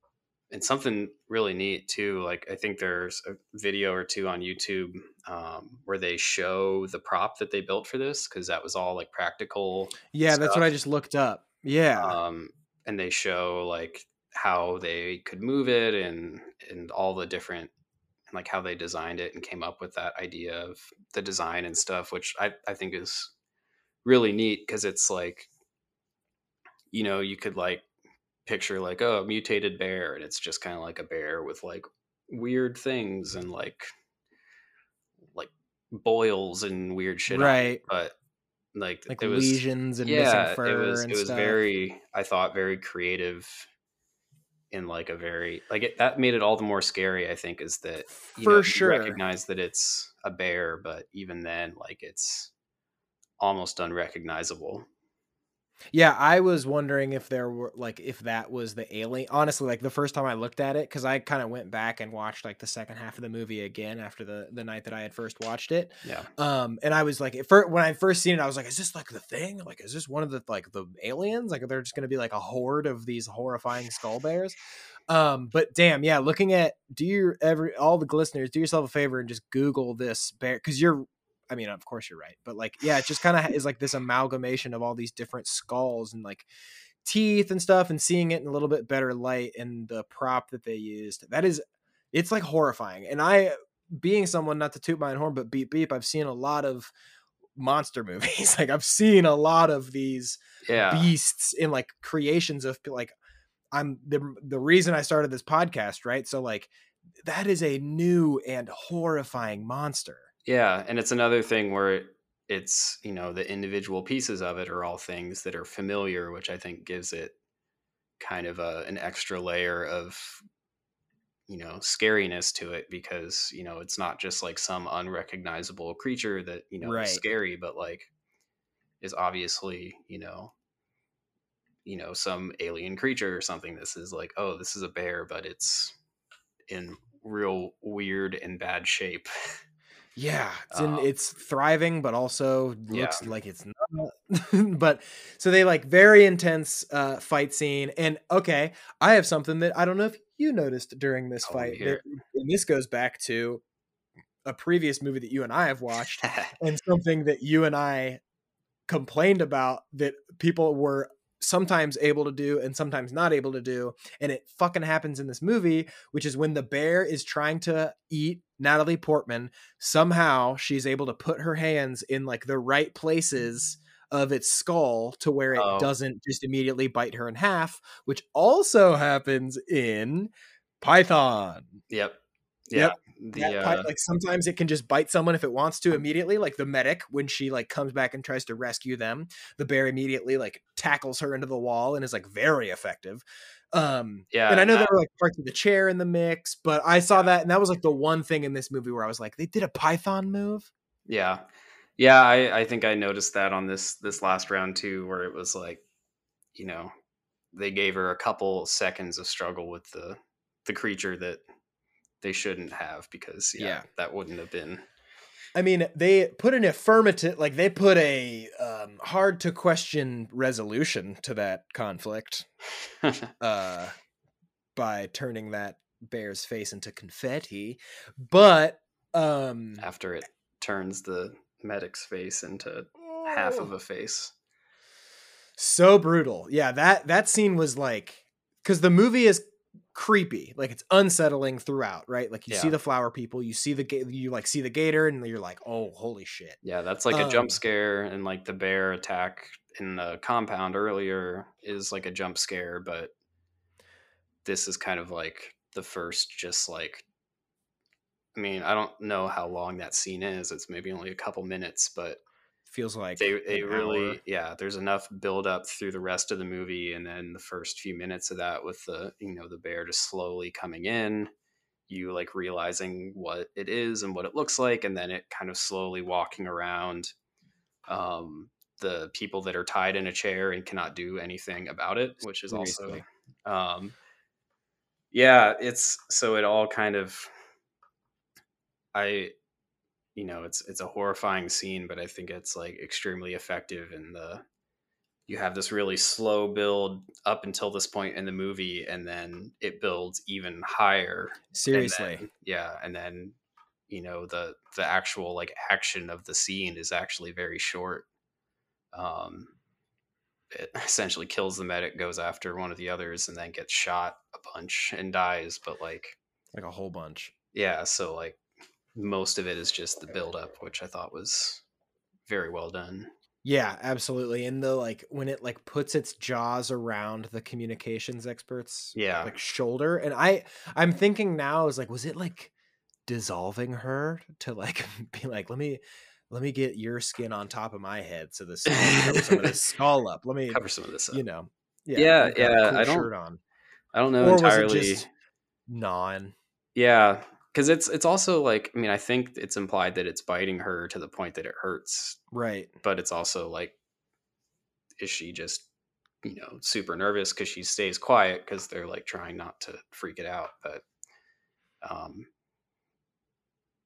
and something really neat too like i think there's a video or two on youtube um, where they show the prop that they built for this because that was all like practical Yeah, that's what I just looked up. Yeah. um and they show like how they could move it and and all the different like how they designed it and came up with that idea of the design and stuff which i i think is really neat because it's like you know you could like picture like oh a mutated bear and it's just kind of like a bear with like weird things and like like boils and weird shit right. but like, Like it was lesions and yeah missing fur it was and it was stuff. very i thought very creative in like a very like it, that made it all the more scary i think is that you For know, you sure. recognize that it's a bear but even then like it's almost unrecognizable Yeah, I was wondering if there were like if that was the alien. Honestly, like the first time I looked at it, because I kind of went back and watched like the second half of the movie again after the the night that I had first watched it. yeah Um, and I was like, at first, when I first seen it, I was like, is this like the thing? Like, is this one of the like the aliens? Like, they're just gonna be like a horde of these horrifying skull bears. Um, but damn, yeah, looking at do you ever all the listeners do yourself a favor and just Google this bear because you're I mean, of course you're right, but like, yeah, it just kind of is like this amalgamation of all these different skulls and like teeth and stuff, and seeing it in a little bit better light and the prop that they used. That is, it's like horrifying. And I, being someone not to toot my own horn, but beep beep, I've seen a lot of monster movies. like I've seen a lot of these yeah beasts in like creations of like I'm the the reason I started this podcast, right? So like that is a new and horrifying monster. Yeah, and it's another thing where it's you know the individual pieces of it are all things that are familiar, which I think gives it kind of a, an extra layer of you know scariness to it because you know it's not just like some unrecognizable creature that you know Right. is scary, but like is obviously you know you know some alien creature or something. This is like oh this is a bear, but it's in real weird and bad shape. Yeah, it's, in, Um, it's thriving, but also Yeah. looks like it's not. but so they like very intense uh, fight scene, and okay, I have something that I don't know if you noticed during this Oh, fight. There- and this goes back to a previous movie that you and I have watched, and something that you and I complained about that people were sometimes able to do and sometimes not able to do and it fucking happens in this movie which is when the bear is trying to eat Natalie Portman somehow she's able to put her hands in like the right places of its skull to where it Oh. doesn't just immediately bite her in half which also happens in Python Yep. Yep. Yeah. The that uh, like sometimes it can just bite someone if it wants to immediately like the medic when she like comes back and tries to rescue them the bear immediately like tackles her into the wall and is like very effective um yeah. and i know that- there were like parts of the chair in the mix but i saw that and that was like the one thing in this movie where i was like they did a python move yeah. Yeah, I, I think I noticed that on this this last round too, where it was like, you know, they gave her a couple seconds of struggle with the the creature that they shouldn't have because yeah, Yeah. that wouldn't have been i mean they put an affirmative like they put a um hard to question resolution to that conflict uh by turning that bear's face into confetti. But um after it turns the medic's face into half of a face. so brutal. Yeah that that scene was like because the movie is creepy like it's unsettling throughout right like you see the flower people you see the ga- you like see the gator and you're like oh holy shit Yeah, that's like a Um, jump scare, and like the bear attack in the compound earlier is like a jump scare, but this is kind of like the first, just like. I mean, I don't know how long that scene is. It's maybe only a couple minutes, but feels like they they really hour. yeah. There's enough build up through the rest of the movie, and then the first few minutes of that with the you know the bear just slowly coming in, you like realizing what it is and what it looks like, and then it kind of slowly walking around. Um, the people that are tied in a chair and cannot do anything about it, which is also, um, yeah, it's so it all kind of, I, you know, it's it's a horrifying scene, but I think it's like extremely effective in the. You have this really slow build up until this point in the movie, and then it builds even higher and seriously then- yeah and then you know the the actual like action of the scene is actually very short um it essentially kills the medic goes after one of the others and then gets shot a bunch and dies but like like a whole bunch yeah so like most of it is just the build up which i thought was very well done Yeah, absolutely. And the like when it like puts its jaws around the communications experts yeah like shoulder and I I'm thinking now is like was it like dissolving her to like be like let me let me get your skin on top of my head so this cover some of this skull up. Let me cover some of this up you know. Yeah, a yeah, cool I don't- i don't know Or entirely non? Yeah, because it's it's also like I mean I think it's implied that it's biting her to the point that it hurts, Right. but it's also like, is she just you know super nervous because she stays quiet because they're like trying not to freak it out, but um,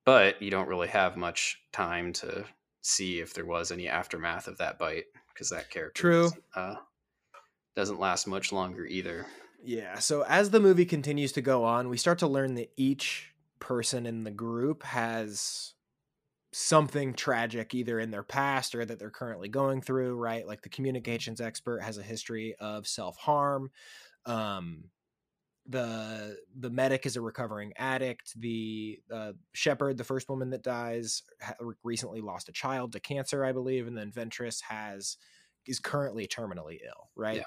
but you don't really have much time to see if there was any aftermath of that bite because that character True. doesn't, uh, doesn't last much longer either. Yeah. So as the movie continues to go on, we start to learn that each person in the group has something tragic either in their past or that they're currently going through, right? Like the communications expert has a history of self-harm. Um the the medic is a recovering addict. The uh, shepherd, the first woman that dies, ha- recently lost a child to cancer, I believe, and then Ventress has is currently terminally ill, right? Yeah.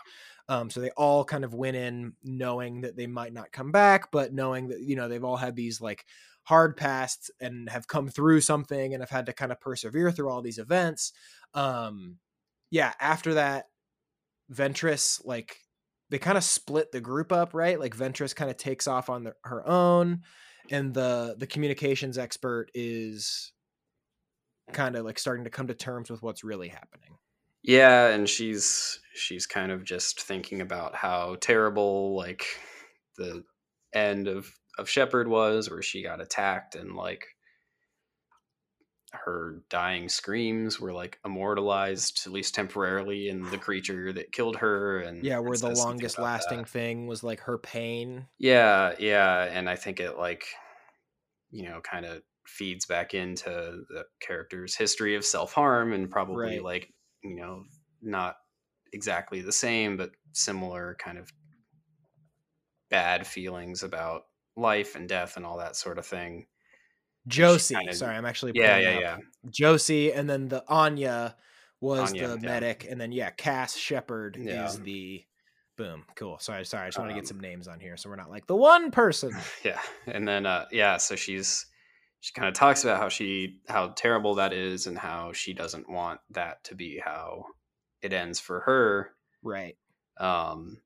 Um, so they all kind of went in knowing that they might not come back, but knowing that you know they've all had these like hard pasts and have come through something and have had to kind of persevere through all these events. Um, yeah, after that, Ventress like they kind of split the group up, right? Like Ventress kind of takes off on the, her own, and the the communications expert is kind of like starting to come to terms with what's really happening. Yeah, and she's she's kind of just thinking about how terrible like the end of of Shepherd was, where she got attacked and like her dying screams were like immortalized at least temporarily in the creature that killed her and Yeah, where the longest about that. lasting thing was like her pain. Yeah, yeah, and I think it like you know kind of feeds back into the character's history of self-harm and probably Right. like you know not exactly the same but similar kind of bad feelings about life and death and all that sort of thing. Josie, kinda- sorry, I'm actually Yeah, yeah, up. yeah. Josie, and then the Anya was Anya, the yeah. medic, and then yeah, Cass Shepard Yeah. is the boom. Cool. Sorry, sorry. I just want to get Um, some names on here, so we're not like the one person. yeah and then uh yeah so she's she kind of talks about how she how terrible that is and how she doesn't want that to be how it ends for her right. um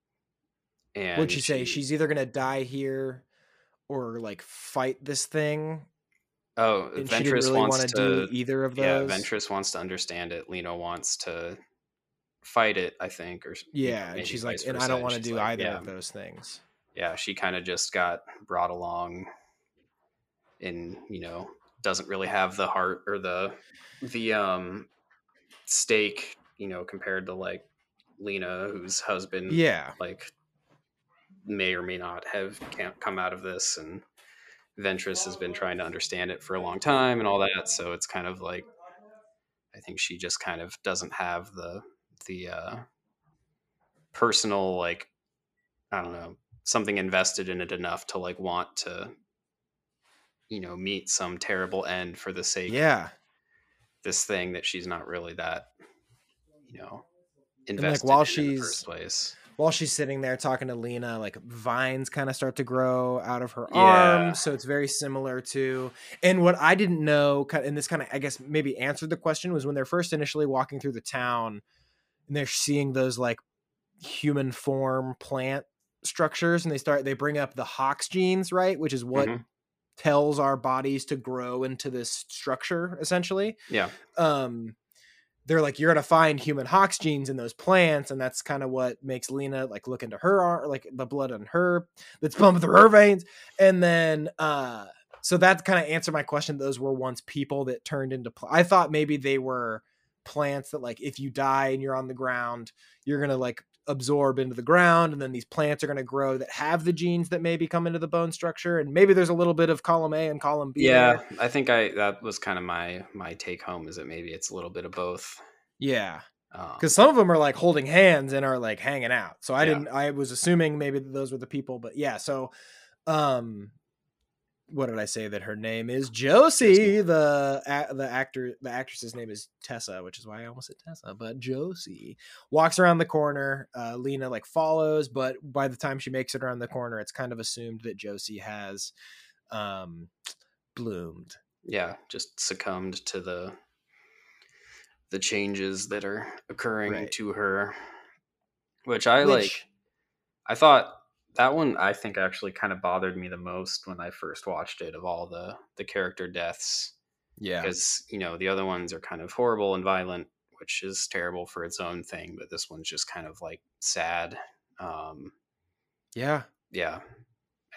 and What'd she say? She's either gonna die here or like fight this thing. oh And ventress really wants to do either of those. yeah ventress wants to understand it lena wants to fight it i think or s- you know, Yeah, and she's like, and I don't want to do like, either yeah, of those things. yeah she kind of just got brought along and you know doesn't really have the heart or the the um stake you know compared to like lena whose husband Yeah. like may or may not have can't come out of this and ventress has been trying to understand it for a long time and all that so it's kind of like I think she just kind of doesn't have the the uh, personal like I don't know something invested in it enough to like want to you know meet some terrible end for the sake Yeah. this thing that she's not really that you know like, invested while in, in the she's- first place. While she's sitting there talking to Lena, like vines kind of start to grow out of her Yeah. arms. So it's very similar to. And what I didn't know, and this kind of, I guess, maybe answered the question was when they're first initially walking through the town and they're seeing those like human form plant structures and they start, they bring up the Hox genes, right? Which is what Mhm. Tells our bodies to grow into this structure essentially. Yeah, um they're like you're gonna find human hox genes in those plants and that's kind of what makes lena like look into her like the blood in her that's pumping through her veins. And then uh so that kind of answered my question. Those were once people that turned into pl- i thought maybe they were plants that like if you die and you're on the ground you're gonna like absorb into the ground and then these plants are gonna grow that have the genes that maybe come into the bone structure and maybe there's a little bit of column a and column b yeah. there. I think I that was kind of my my take home is that maybe it's a little bit of both. yeah Um, because some of them are like holding hands and are like hanging out. So I Yeah. didn't. I was assuming maybe that those were the people, but yeah. So, um, what did I say that her name is Josie? The a- the actor the actress's name is Tessa, which is why I almost said Tessa, but Josie walks around the corner. Uh, Lena like follows, but by the time she makes it around the corner, it's kind of assumed that Josie has um bloomed. yeah, just succumbed to the the changes that are occurring Right. to her, which I like. I thought that one I think actually kind of bothered me the most when I first watched it of all the the character deaths yeah, because you know the other ones are kind of horrible and violent, which is terrible for its own thing, but this one's just kind of like sad. Um, yeah, yeah,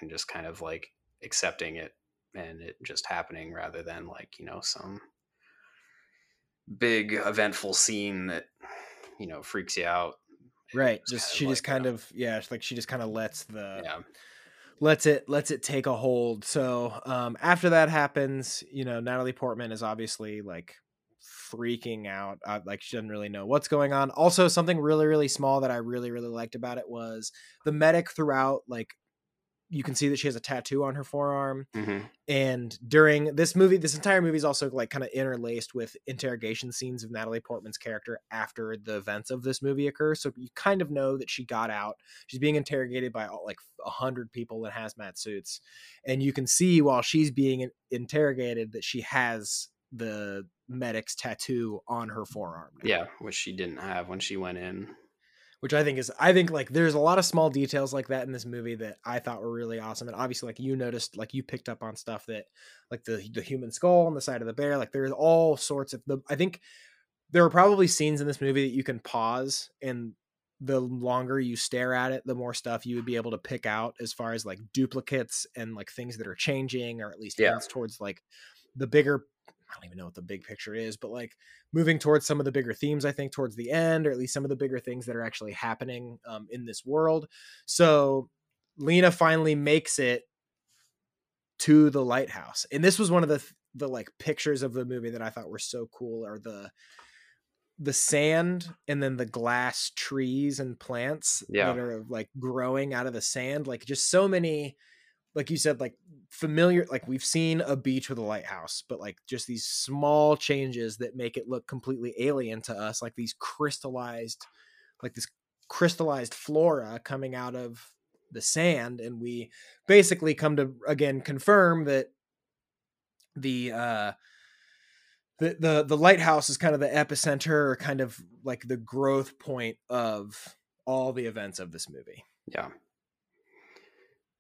and just kind of like accepting it and it just happening rather than like you know some big eventful scene that you know freaks you out. Right. was Just kind she of just like, kind uh, of yeah, it's like she just kind of lets the yeah lets it lets it take a hold. So um after that happens, you know, Natalie Portman is obviously like freaking out. Uh, like she doesn't really know what's going on. Also, something really really small that I really really liked about it was the medic throughout like you can see that she has a tattoo on her forearm. Hmm and during this movie this entire movie is also like kind of interlaced with interrogation scenes of natalie portman's character after the events of this movie occur. So you kind of know that she got out. She's being interrogated by all, like a hundred people in hazmat suits. And you can see while she's being interrogated that she has the medic's tattoo on her forearm now. Yeah, which she didn't have when she went in. Which I think is I think like there's a lot of small details like that in this movie that I thought were really awesome. And obviously like you noticed like you picked up on stuff that like the the human skull on the side of the bear, like there's all sorts of the I think there are probably scenes in this movie that you can pause and the longer you stare at it, the more stuff you would be able to pick out as far as like duplicates and like things that are changing or at least Yeah. towards like the bigger I don't even know what the big picture is, but like moving towards some of the bigger themes, I think, towards the end, or at least some of the bigger things that are actually happening um, in this world. So Lena finally makes it to the lighthouse, and this was one of the th- the like pictures of the movie that I thought were so cool, are the the sand and then the glass trees and plants Yeah. that are like growing out of the sand like just so many like you said like familiar like we've seen a beach with a lighthouse but like just these small changes that make it look completely alien to us like these crystallized like this crystallized flora coming out of the sand and we basically come to again confirm that the uh the the the lighthouse is kind of the epicenter or kind of like the growth point of all the events of this movie Yeah.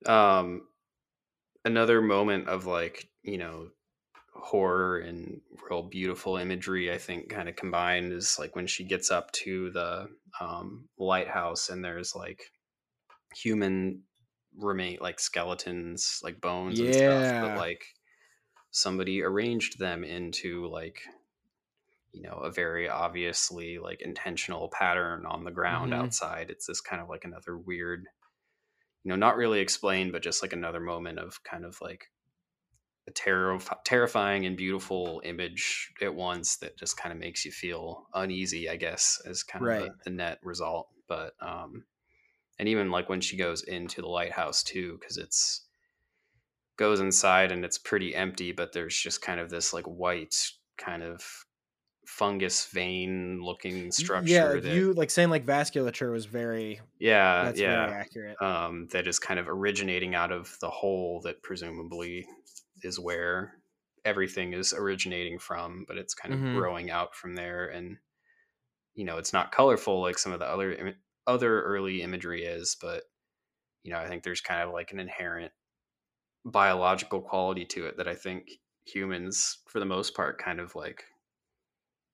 Um, another moment of like you know horror and real beautiful imagery i think kind of combined is like when she gets up to the um, lighthouse and there's like human remain like skeletons like bones and stuff Yeah. but like somebody arranged them into like you know a very obviously like intentional pattern on the ground Mhm. outside it's this kind of like another weird you know not really explained but just like another moment of kind of like a terror, terrifying and beautiful image at once that just kind of makes you feel uneasy, I guess, as kind of Right. the, the net result. But um, and even like when she goes into the lighthouse too, because it's goes inside and it's pretty empty, but there's just kind of this like white kind of fungus vein looking structure yeah, that you like saying like vasculature was very yeah that's yeah very accurate. um, that is kind of originating out of the hole that presumably is where everything is originating from, but it's kind of Mhm. growing out from there. And you know, it's not colorful like some of the other Im- other early imagery is, but you know, I think there's kind of like an inherent biological quality to it that I think humans, for the most part, kind of like,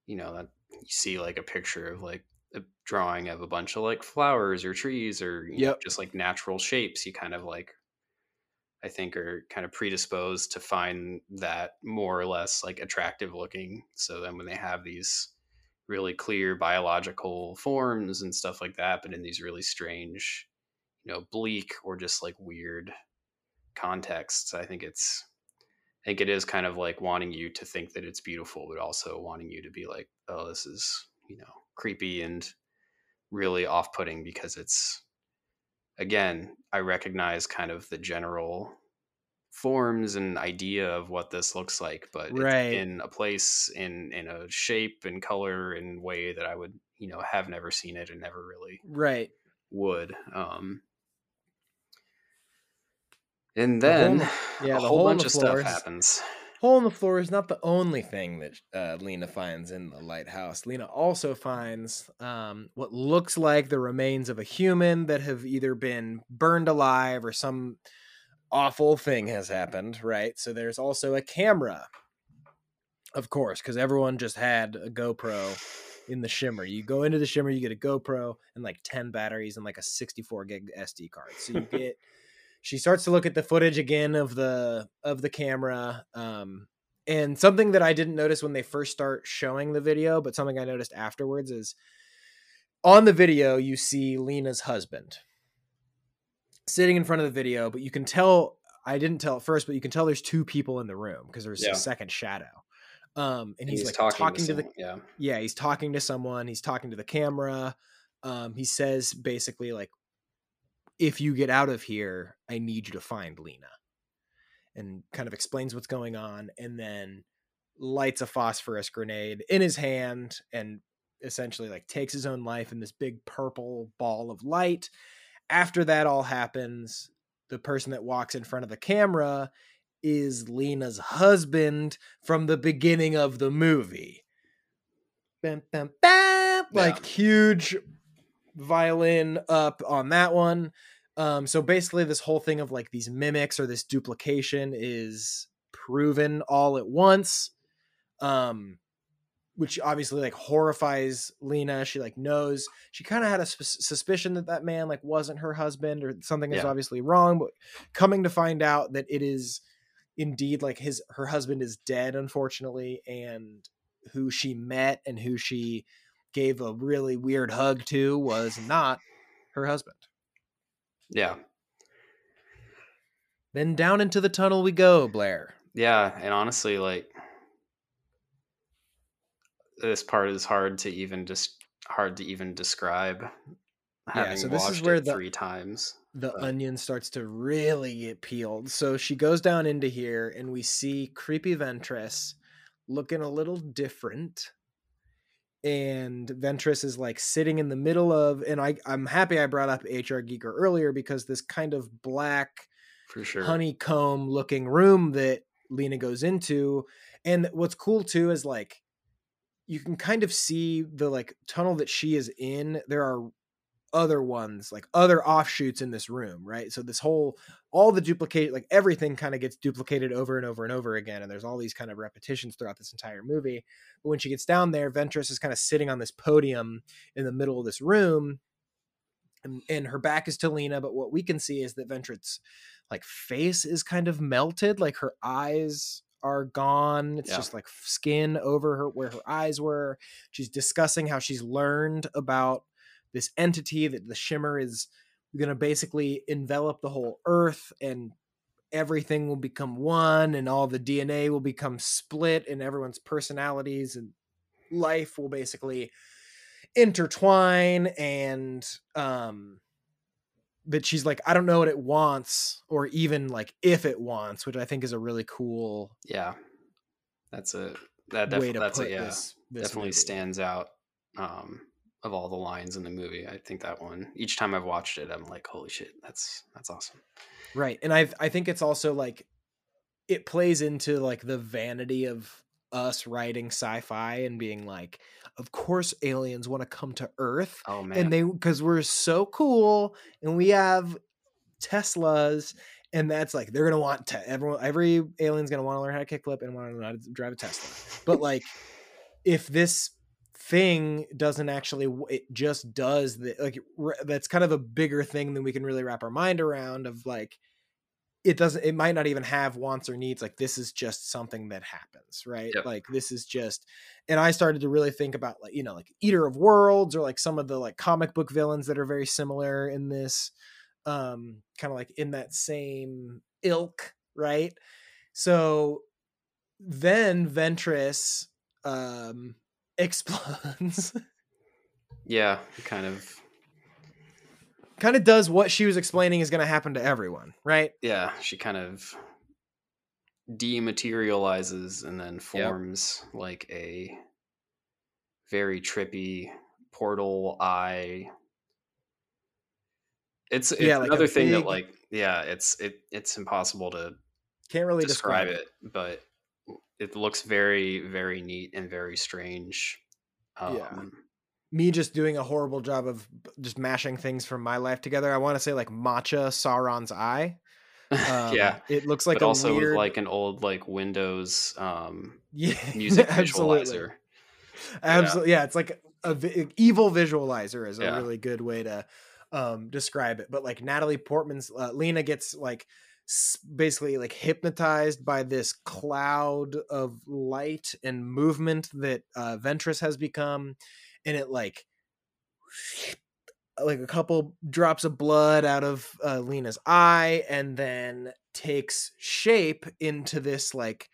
you know, that you see like a picture of like a drawing of a bunch of like flowers or trees or you know, just like natural shapes. You kind of like, I think, are kind of predisposed to find that more or less like attractive looking. So then when they have these really clear biological forms and stuff like that, but in these really strange, you know, bleak or just like weird contexts, I think it's I think it is kind of like wanting you to think that it's beautiful, but also wanting you to be like, oh, this is, you know, creepy and really off putting because it's, again, I recognize kind of the general forms and idea of what this looks like, but Right. in a place, in, in a shape and color and way that I would, you know, have never seen it and never really Right. would. Um, and The hole in then the- yeah, a the whole bunch of stuff is- happens. Hole in the floor is not the only thing that uh, Lena finds in the lighthouse. Lena also finds um, what looks like the remains of a human that have either been burned alive or some awful thing has happened, right? So there's also a camera, of course, because everyone just had a GoPro in the Shimmer. You go into the Shimmer, you get a GoPro and like 10 batteries and like a 64 gig SD card. So you get she starts to look at the footage again of the of the camera um and something that i didn't notice when they first start showing the video but something i noticed afterwards is on the video you see lena's husband sitting in front of the video but you can tell i didn't tell at first but you can tell there's two people in the room because there's Yeah. a second shadow um and And he's, like talking, to, the yeah. yeah he's talking to someone he's talking to the camera um he says basically like if you get out of here i need you to find lena and kind of explains what's going on and then lights a phosphorus grenade in his hand and essentially like takes his own life in this big purple ball of light. After that all happens the person that walks in front of the camera is lena's husband from the beginning of the movie. Bam, bam, bam, like huge violin up on that one. Um, so basically, this whole thing of like these mimics or this duplication is proven all at once. Um, which obviously like horrifies Lena. She like knows she kind of had a sus- suspicion that that man like wasn't her husband or something is Yeah. obviously wrong. But coming to find out that it is indeed like his her husband is dead, unfortunately, and who she met and who she gave a really weird hug to was not her husband. Yeah. Then down into the tunnel we go, Blair. Yeah. And honestly, like, this part is hard to even just hard to even describe. Having so this is where the- three times. The But- onion starts to really get peeled. So she goes down into here and we see creepy Ventress looking a little different. And Ventress is like sitting in the middle of, and I, I'm happy I brought up HR Giger earlier because this kind of black For sure. honeycomb looking room that Lena goes into. And what's cool too is like you can kind of see the like tunnel that she is in. There are other ones, like other offshoots in this room, right? So this whole all the duplicate like everything kind of gets duplicated over and over and over again. And there's all these kind of repetitions throughout this entire movie. But when she gets down there, Ventress is kind of sitting on this podium in the middle of this room. And, and her back is to Lena, but what we can see is that Ventress like face is kind of melted like her eyes are gone it's Yeah. just like skin over her where her eyes were she's discussing how she's learned about this entity that the shimmer is going to basically envelop the whole earth and everything will become one and all the DNA will become split and everyone's personalities and life will basically intertwine and um that she's like I don't know what it wants or even like if it wants, which I think is a really cool Yeah, that's a that way to that's put a yeah this, this definitely movie. stands out. Um, of all the lines in the movie, I think that one. Each time I've watched it, I'm like, holy shit, that's that's awesome. Right. And I I think it's also like it plays into like the vanity of us writing sci-fi and being like of course aliens want to come to earth Oh man, and they because we're so cool and we have teslas and that's like they're gonna want to everyone every alien's gonna want to learn how to kickflip and want to learn how to drive a tesla but like if this thing doesn't actually it just does the like that's kind of a bigger thing than we can really wrap our mind around of like it doesn't it might not even have wants or needs like this is just something that happens right Yep. like this is just and i started to really think about like you know like eater of worlds or like some of the like comic book villains that are very similar in this um kind of like in that same ilk right so then ventress um explodes yeah, kind of. kind of does what she was explaining is going to happen to everyone right Yeah, she kind of dematerializes and then forms like a very trippy portal eye. It's, it's Yeah, like another thing that like yeah, it's it it's impossible to can't really describe it, but it looks very very neat and very strange. Um, Yeah. me just doing a horrible job of just mashing things from my life together. I want to say like matcha Sauron's eye. Um, yeah. it looks like but a also weird, with like an old like Windows um, yeah, music absolutely. visualizer. Absolutely, yeah. It's like a vi- evil visualizer is a Yeah. really good way to um describe it. But like Natalie Portman's uh, Lena gets like basically like hypnotized by this cloud of light and movement that uh Ventress has become, and it like like a couple drops of blood out of uh, Lena's eye, and then takes shape into this like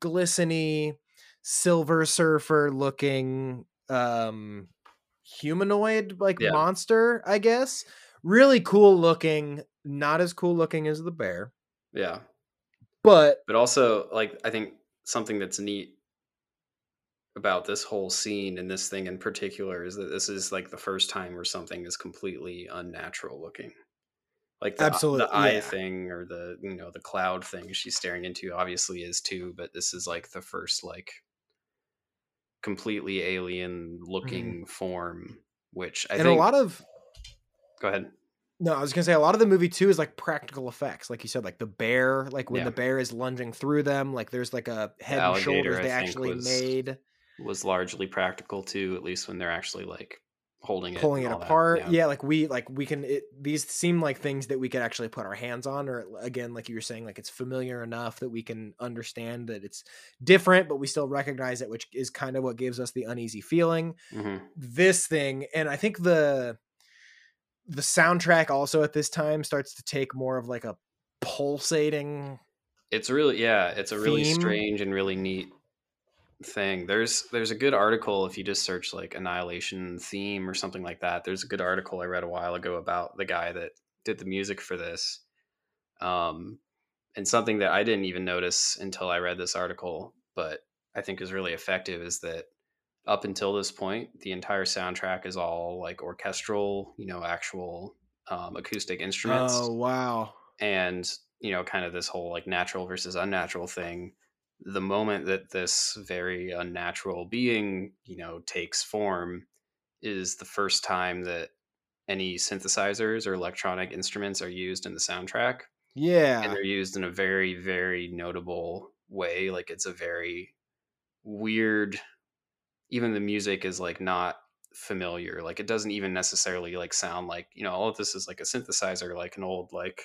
glistening silver surfer looking um humanoid like Yeah. monster i guess really cool looking not as cool looking as the bear Yeah. but but also like i think something that's neat about this whole scene and this thing in particular is that this is like the first time where something is completely unnatural looking like the, uh, Absolute- the eye yeah. thing or the you know the cloud thing she's staring into obviously is too but this is like the first like completely alien mm-hmm. looking form which i and think a lot of go ahead no i was gonna say a lot of the movie too is like practical effects like you said like the bear like when Yeah. the bear is lunging through them like there's like a head and alligator, shoulders I they actually was made was largely practical too at least when they're actually like holding it pulling it and that. apart yeah. like we like we can it, these seem like things that we could actually put our hands on or again like you were saying like it's familiar enough that we can understand that it's different but we still recognize it which is kind of what gives us the uneasy feeling Mhm. this thing and i think the the soundtrack also at this time starts to take more of like a pulsating It's really yeah, it's a really theme. strange and really neat thing. There's there's a good article if you just search like annihilation theme or something like that. There's a good article I read a while ago about the guy that did the music for this. Um and something that I didn't even notice until I read this article, but I think is really effective is that up until this point, the entire soundtrack is all like orchestral, you know, actual um, acoustic instruments. Oh wow. And you know kind of this whole like natural versus unnatural thing. The moment that this very unnatural being you know takes form is the first time that any synthesizers or electronic instruments are used in the soundtrack. Yeah, and they're used in a very very notable way. Like it's a very weird even the music is like not familiar like it doesn't even necessarily like sound like you know all of this is like a synthesizer like an old like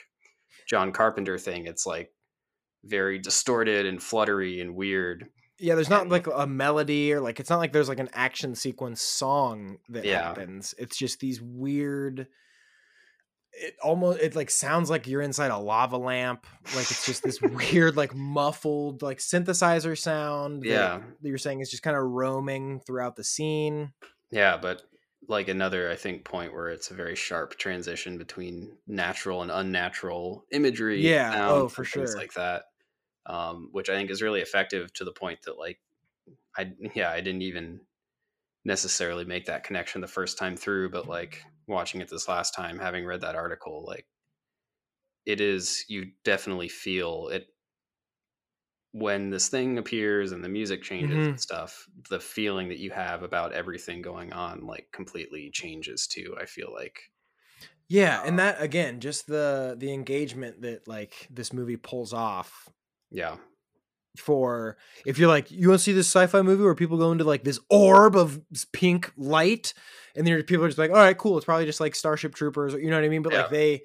john carpenter thing. It's like very distorted and fluttery and weird. Yeah there's not like a melody or like it's not like there's like an action sequence song that Yeah. happens. It's just these weird it almost it like sounds like you're inside a lava lamp like it's just this weird like muffled like synthesizer sound Yeah. that you're saying is just kind of roaming throughout the scene Yeah, but like another, I think, point where it's a very sharp transition between natural and unnatural imagery. Yeah, oh, for sure. like that, um, which I think is really effective to the point that, like, I yeah, I didn't even necessarily make that connection the first time through, but like watching it this last time, having read that article, like, it is you definitely feel it when this thing appears and the music changes Mhm. and stuff the feeling that you have about everything going on like completely changes too i feel like. Yeah and that again just the the engagement that like this movie pulls off yeah. for if you're like you want to see this sci-fi movie where people go into like this orb of pink light and then people are just like all right cool it's probably just like starship troopers or you know what i mean but Yeah. like they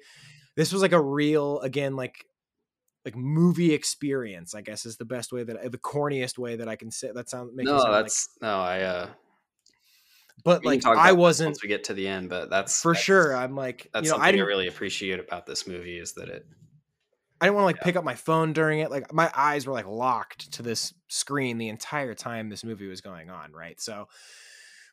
this was like a real again like like movie experience i guess is the best way that the corniest way that i can say that sound makes it no sound like that's no i uh but we like i wasn't once we get to the end but that's for that's- sure i'm like that's you know something i I, really appreciate about this movie is that it I didn't want to like Yeah. pick up my phone during it. Like my eyes were like locked to this screen the entire time this movie was going on, right? So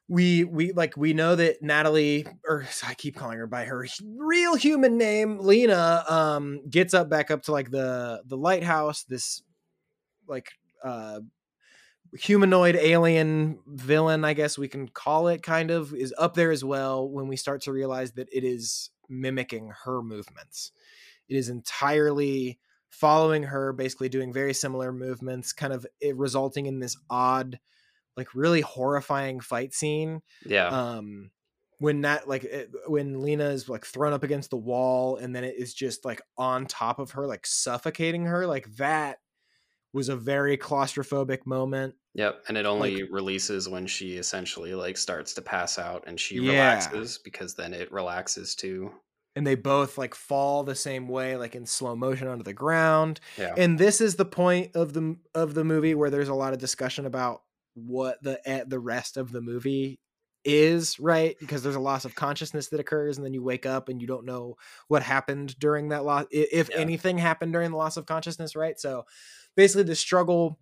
we we like we know that Natalie or I keep calling her by her real human name, Lena, um gets up back up to like the the lighthouse, this like uh humanoid alien villain, I guess we can call it kind of is up there as well when we start to realize that it is mimicking her movements. It is entirely following her, basically doing very similar movements, kind of resulting in this odd, like really horrifying fight scene. yeah Um, when that like it, when Lena is like thrown up against the wall, and then it is just like on top of her, like suffocating her, like that was a very claustrophobic moment. yep and it only releases when she essentially like starts to pass out and she Yeah. relaxes because then it relaxes too And they both like fall the same way, like in slow motion onto the ground. yeah and this is the point of the of the movie where there's a lot of discussion about what the eh, the rest of the movie is right? Because there's a loss of consciousness that occurs and then you wake up and you don't know what happened during that loss if Yeah. anything happened during the loss of consciousness right? So basically the struggle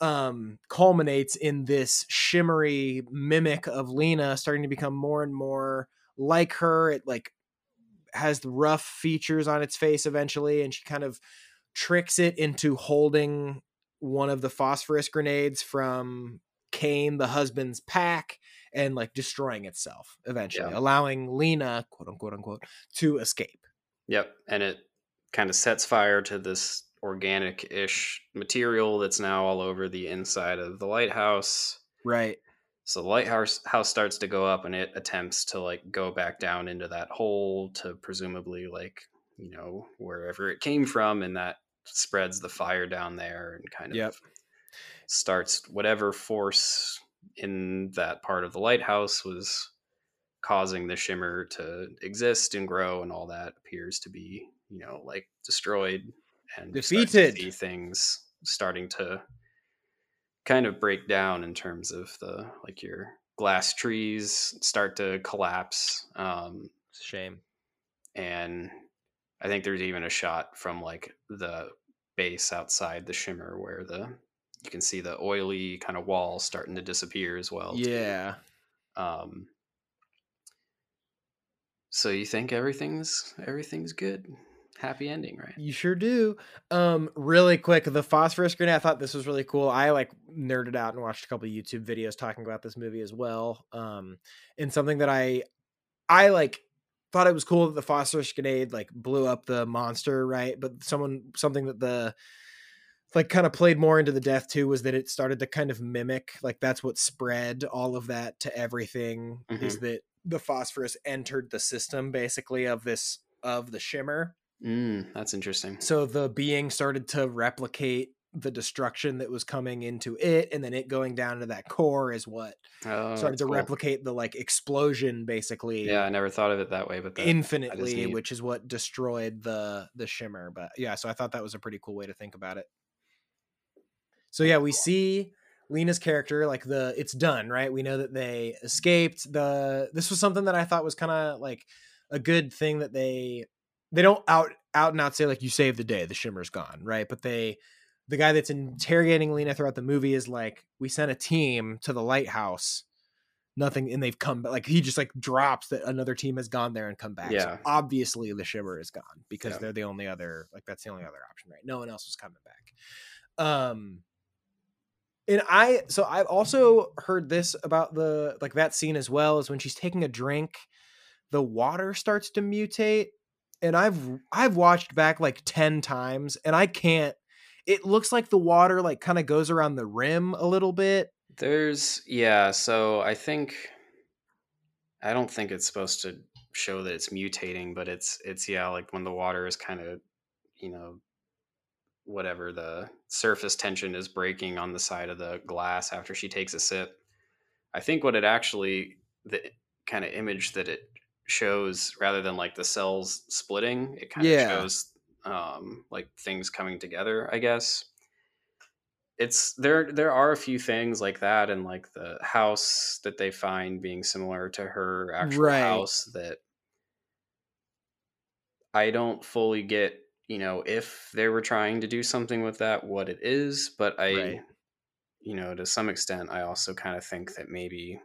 um culminates in this shimmery mimic of lena starting to become more and more like her. It like has the rough features on its face eventually and she kind of tricks it into holding one of the phosphorus grenades from Kane, the husband's pack, and like destroying itself eventually, Yeah. allowing Lena, quote unquote unquote, to escape. Yep, and it kind of sets fire to this organic-ish material that's now all over the inside of the lighthouse. Right. So the lighthouse house starts to go up, and it attempts to like go back down into that hole to presumably like you know wherever it came from, and that spreads the fire down there and kind of Yep. Starts whatever force in that part of the lighthouse was causing the shimmer to exist and grow and all that appears to be you know like destroyed and Defeated. things starting to kind of break down in terms of the like your glass trees start to collapse um shame. and i think there's even a shot from like the base outside the shimmer where the you can see the oily kind of wall starting to disappear as well too. Yeah. um so you think everything's everything's good happy ending right You sure do. Um, really quick, the phosphorus grenade. I thought this was really cool. I like nerded out and watched a couple of YouTube videos talking about this movie as well. Um, and something that I, I like thought it was cool that the phosphorus grenade like blew up the monster, right? But someone something that the like kind of played more into the death too was that it started to kind of mimic like that's what spread all of that to everything is that the phosphorus entered the system basically of this of the shimmer. Mm, that's interesting. So the being started to replicate the destruction that was coming into it and then it going down to that core is what oh, started to cool. replicate the like explosion basically yeah i never thought of it that way but that, infinitely which is what destroyed the the shimmer but yeah so i thought that was a pretty cool way to think about it so yeah we see lena's character like the it's done right we know that they escaped the this was something that i thought was kind of like a good thing that they they don't out out and out say like you saved the day, the shimmer's gone, right? But they the guy that's interrogating Lena throughout the movie is like, we sent a team to the lighthouse, nothing, and they've come back. Like he just like drops that another team has gone there and come back. Yeah. So obviously the shimmer is gone because Yeah. they're the only other like that's the only other option, right? No one else was coming back. Um and I so I've also heard this about the like that scene as well is when she's taking a drink, the water starts to mutate. And I've I've watched back like 10 times and I can't it looks like the water like kind of goes around the rim a little bit. There's yeah, so I think I don't think it's supposed to show that it's mutating, but it's it's yeah, like when the water is kind of, you know, whatever the surface tension is breaking on the side of the glass after she takes a sip. I think what it actually the kind of image that it shows rather than like the cells splitting, it kind of Yeah. shows um like things coming together, I guess it's there there are a few things like that and like the house that they find being similar to her actual Right. house that I don't fully get, you know, if they were trying to do something with that, what it is, but I Right. you know, to some extent I also kind of think that maybe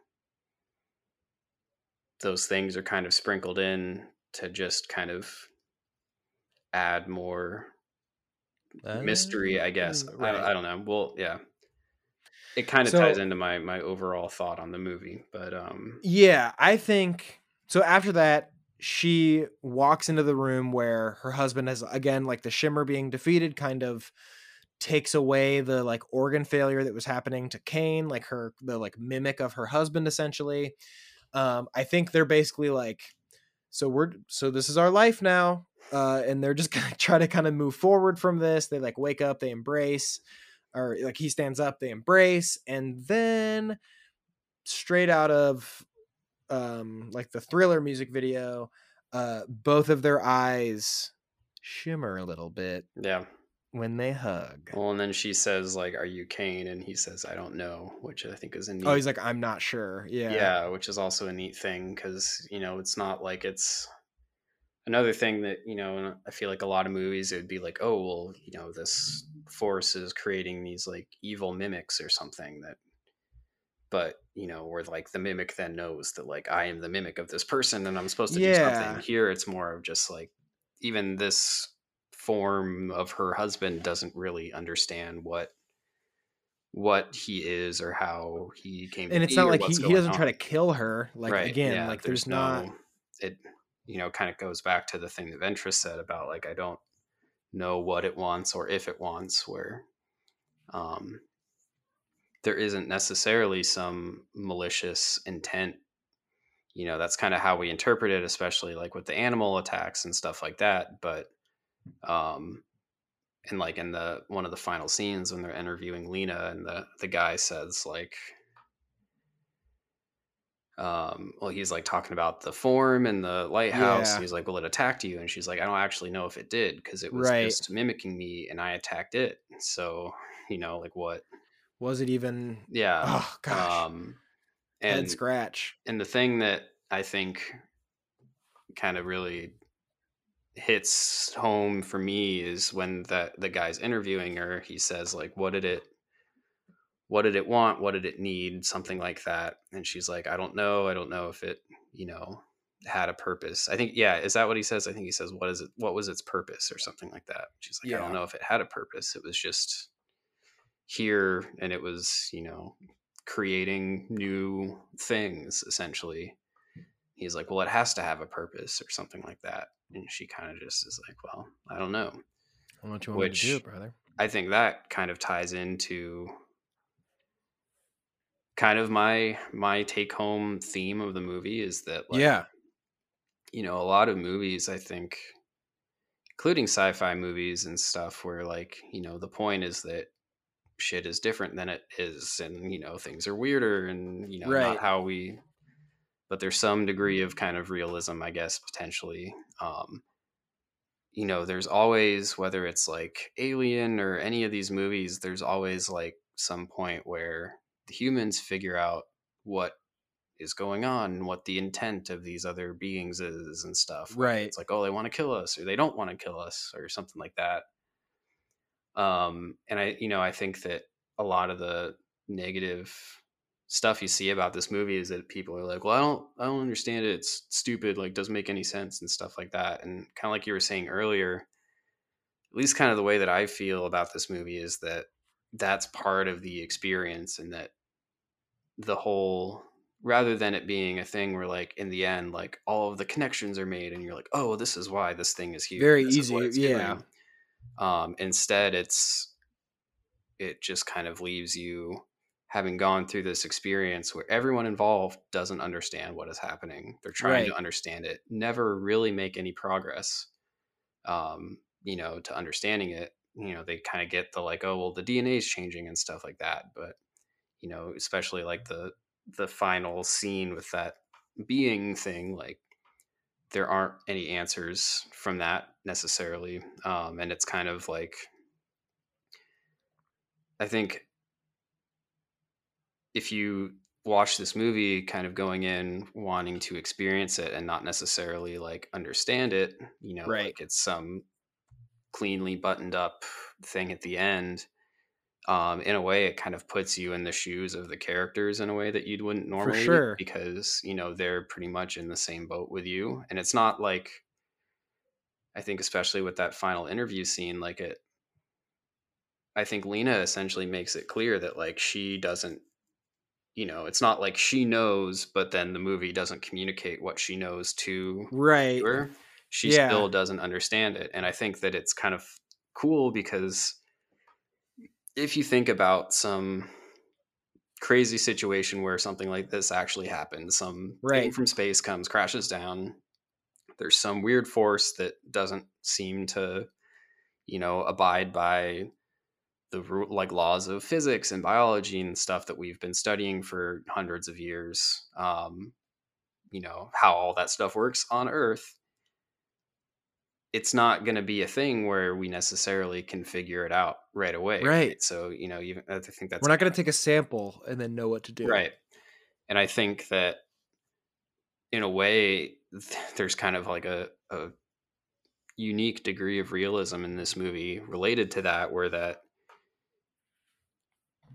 those things are kind of sprinkled in to just kind of add more mystery, I guess. Uh, I, don't, I don't know. Well, yeah, it kind of So- ties into my my overall thought on the movie, but um, Yeah, I think so. After that, she walks into the room where her husband has again, like the shimmer being defeated, kind of takes away the like organ failure that was happening to Kane, like her the like mimic of her husband, essentially. Um, I think they're basically like, so we're so this is our life now, uh, and they're just gonna try to kind of move forward from this. They like wake up, they embrace, or like he stands up, they embrace, and then straight out of um like the thriller music video uh both of their eyes shimmer a little bit yeah. when they hug Well, and then she says like, "Are you Kane?" And he says, "I don't know," which I think is a neat. oh he's like i'm not sure yeah yeah. which is also a neat thing because you know it's not like it's another thing that you know i feel like a lot of movies it would be like oh well you know this force is creating these like evil mimics or something that but you know where like the mimic then knows that like i am the mimic of this person and i'm supposed to do something. Here it's more of just like even this form of her husband doesn't really understand what what he is or how he came to and it's not like he, he doesn't try to kill her like Right, again yeah, like there's, not no it you know kind of goes back to the thing that ventress said about like i don't know what it wants or if it wants where um there isn't necessarily some malicious intent you know that's kind of how we interpret it especially like with the animal attacks and stuff like that but um and like in the one of the final scenes when they're interviewing lena and the the guy says like um well he's like talking about the form and the lighthouse Yeah. and he's like well it attacked you and she's like i don't actually know if it did because it was Right. just mimicking me and i attacked it so you know like what was it even yeah oh gosh um head and scratch and the thing that I think kind of really hits home for me is when the the guy's interviewing her, he says like, "What did it? What did it want? What did it need? Something like that." And she's like, "I don't know. I don't know if it, you know, had a purpose." I think, yeah, is that what he says? I think he says, "What is it? What was its purpose?" or something like that. She's like, "I don't know if it had a purpose. It was just here, and it was, you know." creating new things essentially he's like well it has to have a purpose or something like that and she kind of just is like well i don't know I don't know what you want me to do Which- brother i think that kind of ties into kind of my my take home theme of the movie is that like yeah you know a lot of movies i think including sci-fi movies and stuff where like you know the point is that shit is different than it is and you know things are weirder and you know Right. not how we but there's some degree of kind of realism i guess potentially um you know there's always whether it's like alien or any of these movies there's always like some point where the humans figure out what is going on and what the intent of these other beings is and stuff. Right. It's like, oh, they want to kill us or they don't want to kill us or something like that. Um, and I, you know, I think that a lot of the negative stuff you see about this movie is that people are like, well, I don't, I don't understand it. It's stupid. Like, doesn't make any sense and stuff like that. And kind of like you were saying earlier, at least kind of the way that I feel about this movie is that that's part of the experience and that the whole rather than it being a thing where like in the end like all of the connections are made and you're like oh this is why this thing is here Very this easy, yeah. doing." Um instead it's it just kind of leaves you having gone through this experience where everyone involved doesn't understand what is happening they're trying Right. to understand it never really make any progress um you know to understanding it you know they kind of get the like oh well the dna is changing and stuff like that but you know especially like the the final scene with that being thing like there aren't any answers from that necessarily um and it's kind of like i think if you watch this movie kind of going in wanting to experience it and not necessarily like understand it you know Right. like it's some cleanly buttoned up thing at the end um, in a way it kind of puts you in the shoes of the characters in a way that you wouldn't normally sure. because you know they're pretty much in the same boat with you and it's not like i think especially with that final interview scene like it i think lena essentially makes it clear that like she doesn't you know it's not like she knows but then the movie doesn't communicate what she knows to Right. viewer, she Yeah. still doesn't understand it. And I think that it's kind of cool because if you think about some crazy situation where something like this actually happens, some thing from space comes, crashes down, there's some weird force that doesn't seem to, you know, abide by the like laws of physics and biology and stuff that we've been studying for hundreds of years. Um, you know how all that stuff works on Earth. It's not going to be a thing where we necessarily can figure it out right away. Right. So you know, even I think that's We're not going to take a sample and then know what to do. right. And I think that in a way, there's kind of like a, a unique degree of realism in this movie related to that, where that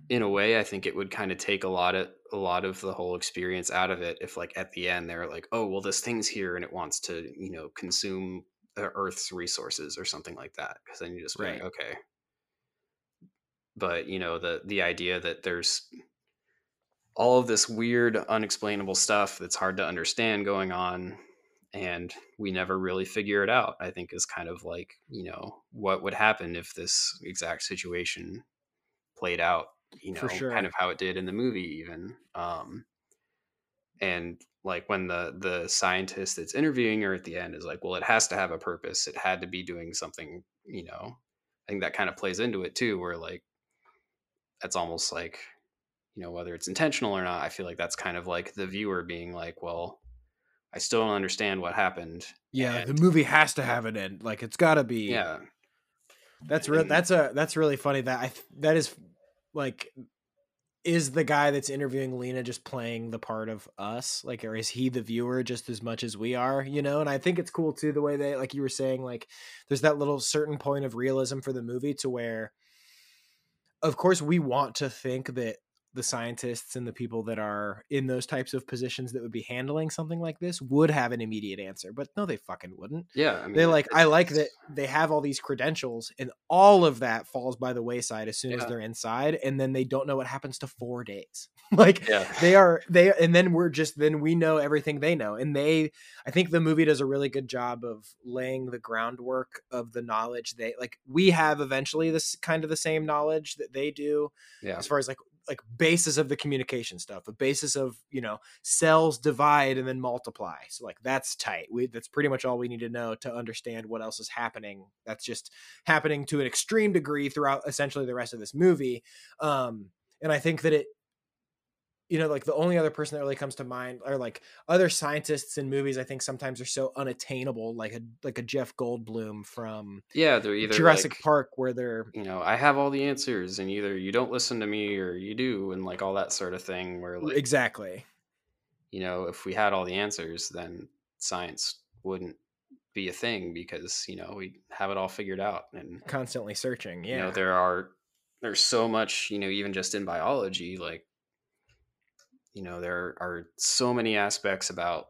in a way i think it would kind of take a lot of a lot of the whole experience out of it if like at the end they're like oh well this thing's here and it wants to you know consume the earth's resources or something like that because then you just be like Right. okay but you know the the idea that there's all of this weird unexplainable stuff that's hard to understand going on and we never really figure it out i think is kind of like you know what would happen if this exact situation played out you know sure. kind of how it did in the movie even um and like when the the scientist that's interviewing her at the end is like well it has to have a purpose it had to be doing something you know i think that kind of plays into it too where like that's almost like you know whether it's intentional or not i feel like that's kind of like the viewer being like well i still don't understand what happened Yeah, And- the movie has to have an end. Like it's got to be. yeah That's real. That's a that's really funny. That I that is like, is the guy that's interviewing Lena just playing the part of us? Like, or is he the viewer just as much as we are? You know. And I think it's cool too the way they like you were saying like, there's that little certain point of realism for the movie to where, of course, we want to think that the scientists and the people that are in those types of positions that would be handling something like this would have an immediate answer but no they fucking wouldn't. Yeah I mean, they like i like that they have all these credentials and all of that falls by the wayside as soon as they're inside and then they don't know what happens to four days. Like yeah. they are they and then we're just then we know everything they know and they i think the movie does a really good job of laying the groundwork of the knowledge they like we have eventually this kind of the same knowledge that they do yeah. as far as like like basis of the communication stuff a basis of you know cells divide and then multiply. So like that's tight. We that's pretty much all we need to know to understand what else is happening. That's just happening to an extreme degree throughout essentially the rest of this movie. Um and i think that it you know like the only other person that really comes to mind are like other scientists in movies i think sometimes are so unattainable like a like a jeff goldblum from yeah they're either jurassic like, park where they're you know i have all the answers and either you don't listen to me or you do and like all that sort of thing where like exactly you know, if we had all the answers, then science wouldn't be a thing because you know we have it all figured out and constantly searching. Yeah, you know there are there's so much you know even just in biology like you know there are so many aspects about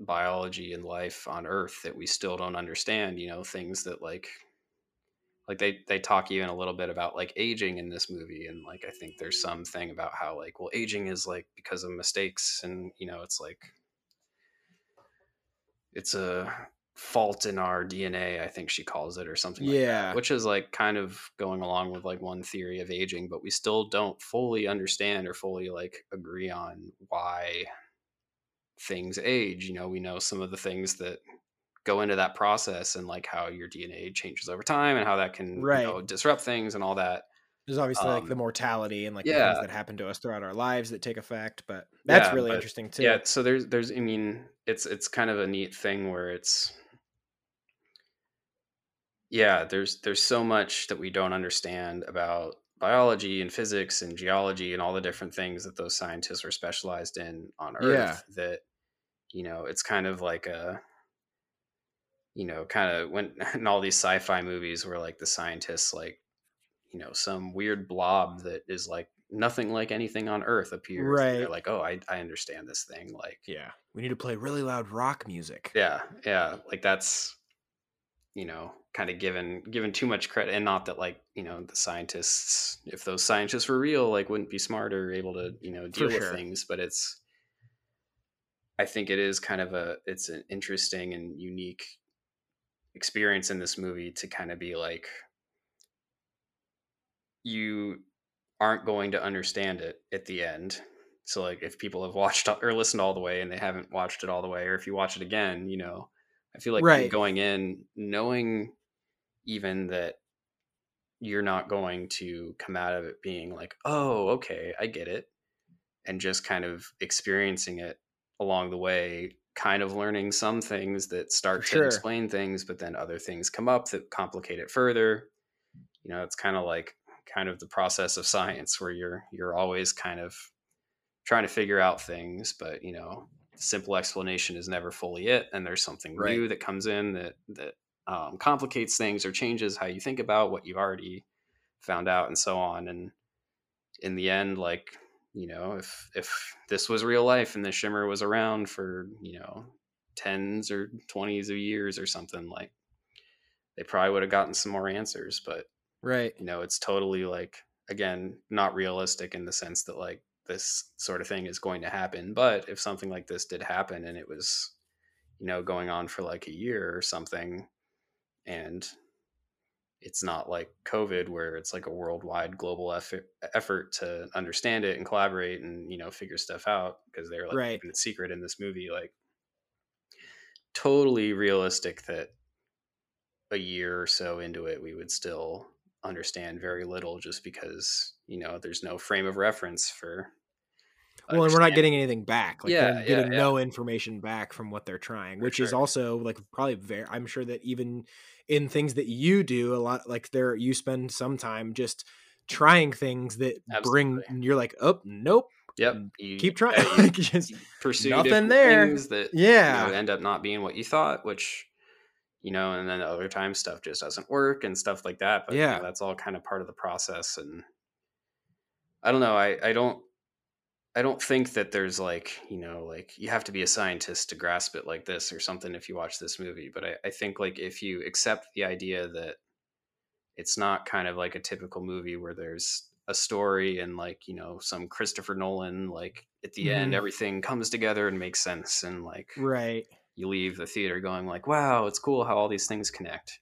biology and life on earth that we still don't understand you know things that like like they they talk even a little bit about like aging in this movie and like i think there's some thing about how like well aging is like because of mistakes and you know it's like it's a fault in our dna i think she calls it or something like yeah that, which is like kind of going along with like one theory of aging but we still don't fully understand or fully like agree on why things age you know we know some of the things that go into that process and like how your dna changes over time and how that can Right. you know, disrupt things and all that there's obviously like um, the mortality and like the yeah. things that happen to us throughout our lives that take effect. But that's Yeah, really but- interesting too. yeah so there's there's i mean it's it's kind of a neat thing where it's yeah there's there's so much that we don't understand about biology and physics and geology and all the different things that those scientists were specialized in on earth yeah. that you know it's kind of like a you know kind of when in all these sci-fi movies where like the scientists like you know some weird blob that is like nothing like anything on earth appears Right. they're like oh I, I understand this thing like yeah, we need to play really loud rock music. yeah yeah like that's you know kind of given given too much credit and not that like you know the scientists if those scientists were real like wouldn't be smart or able to you know deal with things but it's i think it is kind of a it's an interesting and unique experience in this movie to kind of be like you aren't going to understand it at the end so like if people have watched or listened all the way and they haven't watched it all the way or if you watch it again you know i feel like Right. going in knowing even that you're not going to come out of it being like oh okay i get it and just kind of experiencing it along the way kind of learning some things that start sure. to explain things but then other things come up that complicate it further you know it's kind of like kind of the process of science where you're you're always kind of trying to figure out things but you know simple explanation is never fully it and there's something Right. new that comes in that that um, complicates things or changes how you think about what you've already found out and so on and in the end like you know if if this was real life and the shimmer was around for you know tens or 20s of years or something like they probably would have gotten some more answers but Right. you know it's totally like again not realistic in the sense that like this sort of thing is going to happen but if something like this did happen and it was you know going on for like a year or something and it's not like covid where it's like a worldwide global effort, effort to understand it and collaborate and you know figure stuff out because they're like Right. keeping it secret in this movie like totally realistic that a year or so into it we would still understand very little just because you know there's no frame of reference for Well, and we're not getting anything back. Like Yeah, they're getting yeah. no information back from what they're trying, For which is also like probably very. I'm sure that even in things that you do, a lot like there, you spend some time just trying things that bring. You're like, oh, nope, yep you, keep trying. yeah, you- Like, just- pursue nothing there. things that yeah, you know, end up not being what you thought, which you know, and then other times stuff just doesn't work and stuff like that. But you know, Yeah. that's all kind of part of the process. And I don't know. I I don't I don't think that there's like you know like you have to be a scientist to grasp it like this or something if you watch this movie. But I, I think like if you accept the idea that it's not kind of like a typical movie where there's a story and like you know some Christopher Nolan like at the end Mhm. everything comes together and makes sense and like right. you leave the theater going like wow it's cool how all these things connect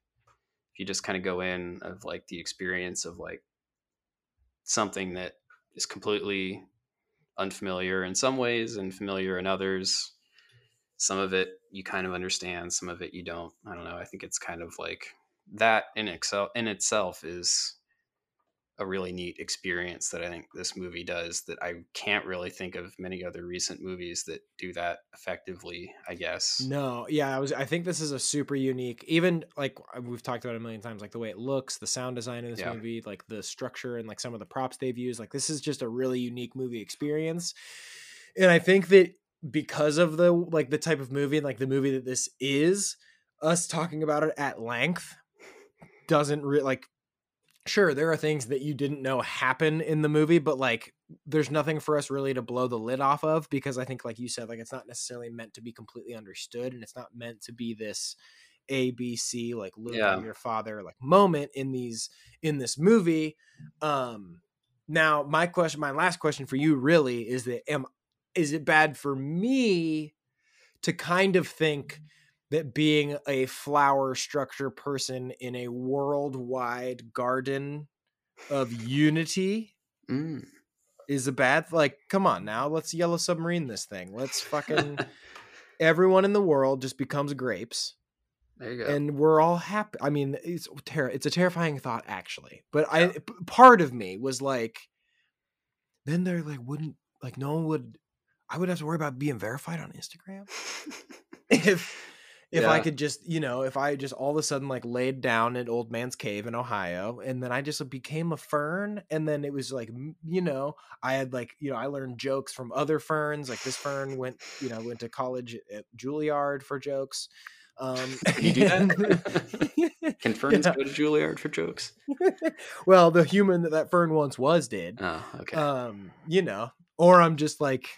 if you just kind of go in of like the experience of like something that is completely unfamiliar in some ways and familiar in others. Some of it you kind of understand some of it you don't. I don't know i think it's kind of like that in excel in itself is a really neat experience that i think this movie does that i can't really think of many other recent movies that do that effectively i guess No, yeah, I was. I think this is a super unique. Even like uh, we've talked about it a million times, like the way it looks, the sound design in this Yeah. movie, like the structure and like some of the props they've used. Like this is just a really unique movie experience. and I think that because of the like the type of movie and like the movie that this is, us talking about it at length doesn't re- like sure there are things that you didn't know happen in the movie but like there's nothing for us really to blow the lid off of because i think like you said like it's not necessarily meant to be completely understood and it's not meant to be this abc like look Yeah. at your father like moment in these in this movie um now my question my last question for you really is that am is it bad for me to kind of think that being a flower structure person in a worldwide garden of unity Mm. is a bad like come on now let's yellow submarine this thing let's fucking everyone in the world just becomes grapes there you go. and we're all happy i mean it's ter- it's a terrifying thought actually but i p- part of me was like then they're like wouldn't like no one would i would have to worry about being verified on instagram if if I could just, you know, if I just all of a sudden like laid down at Old Man's Cave in Ohio, and then I just became a fern, and then it was like, you know, I had like, you know, I learned jokes from other ferns. Like this fern went, you know, went to college at Juilliard for jokes. Um, You do that? Can ferns Yeah. go to Juilliard for jokes? well, the human that that fern once was did. Oh, okay. Um, you know, or I'm just like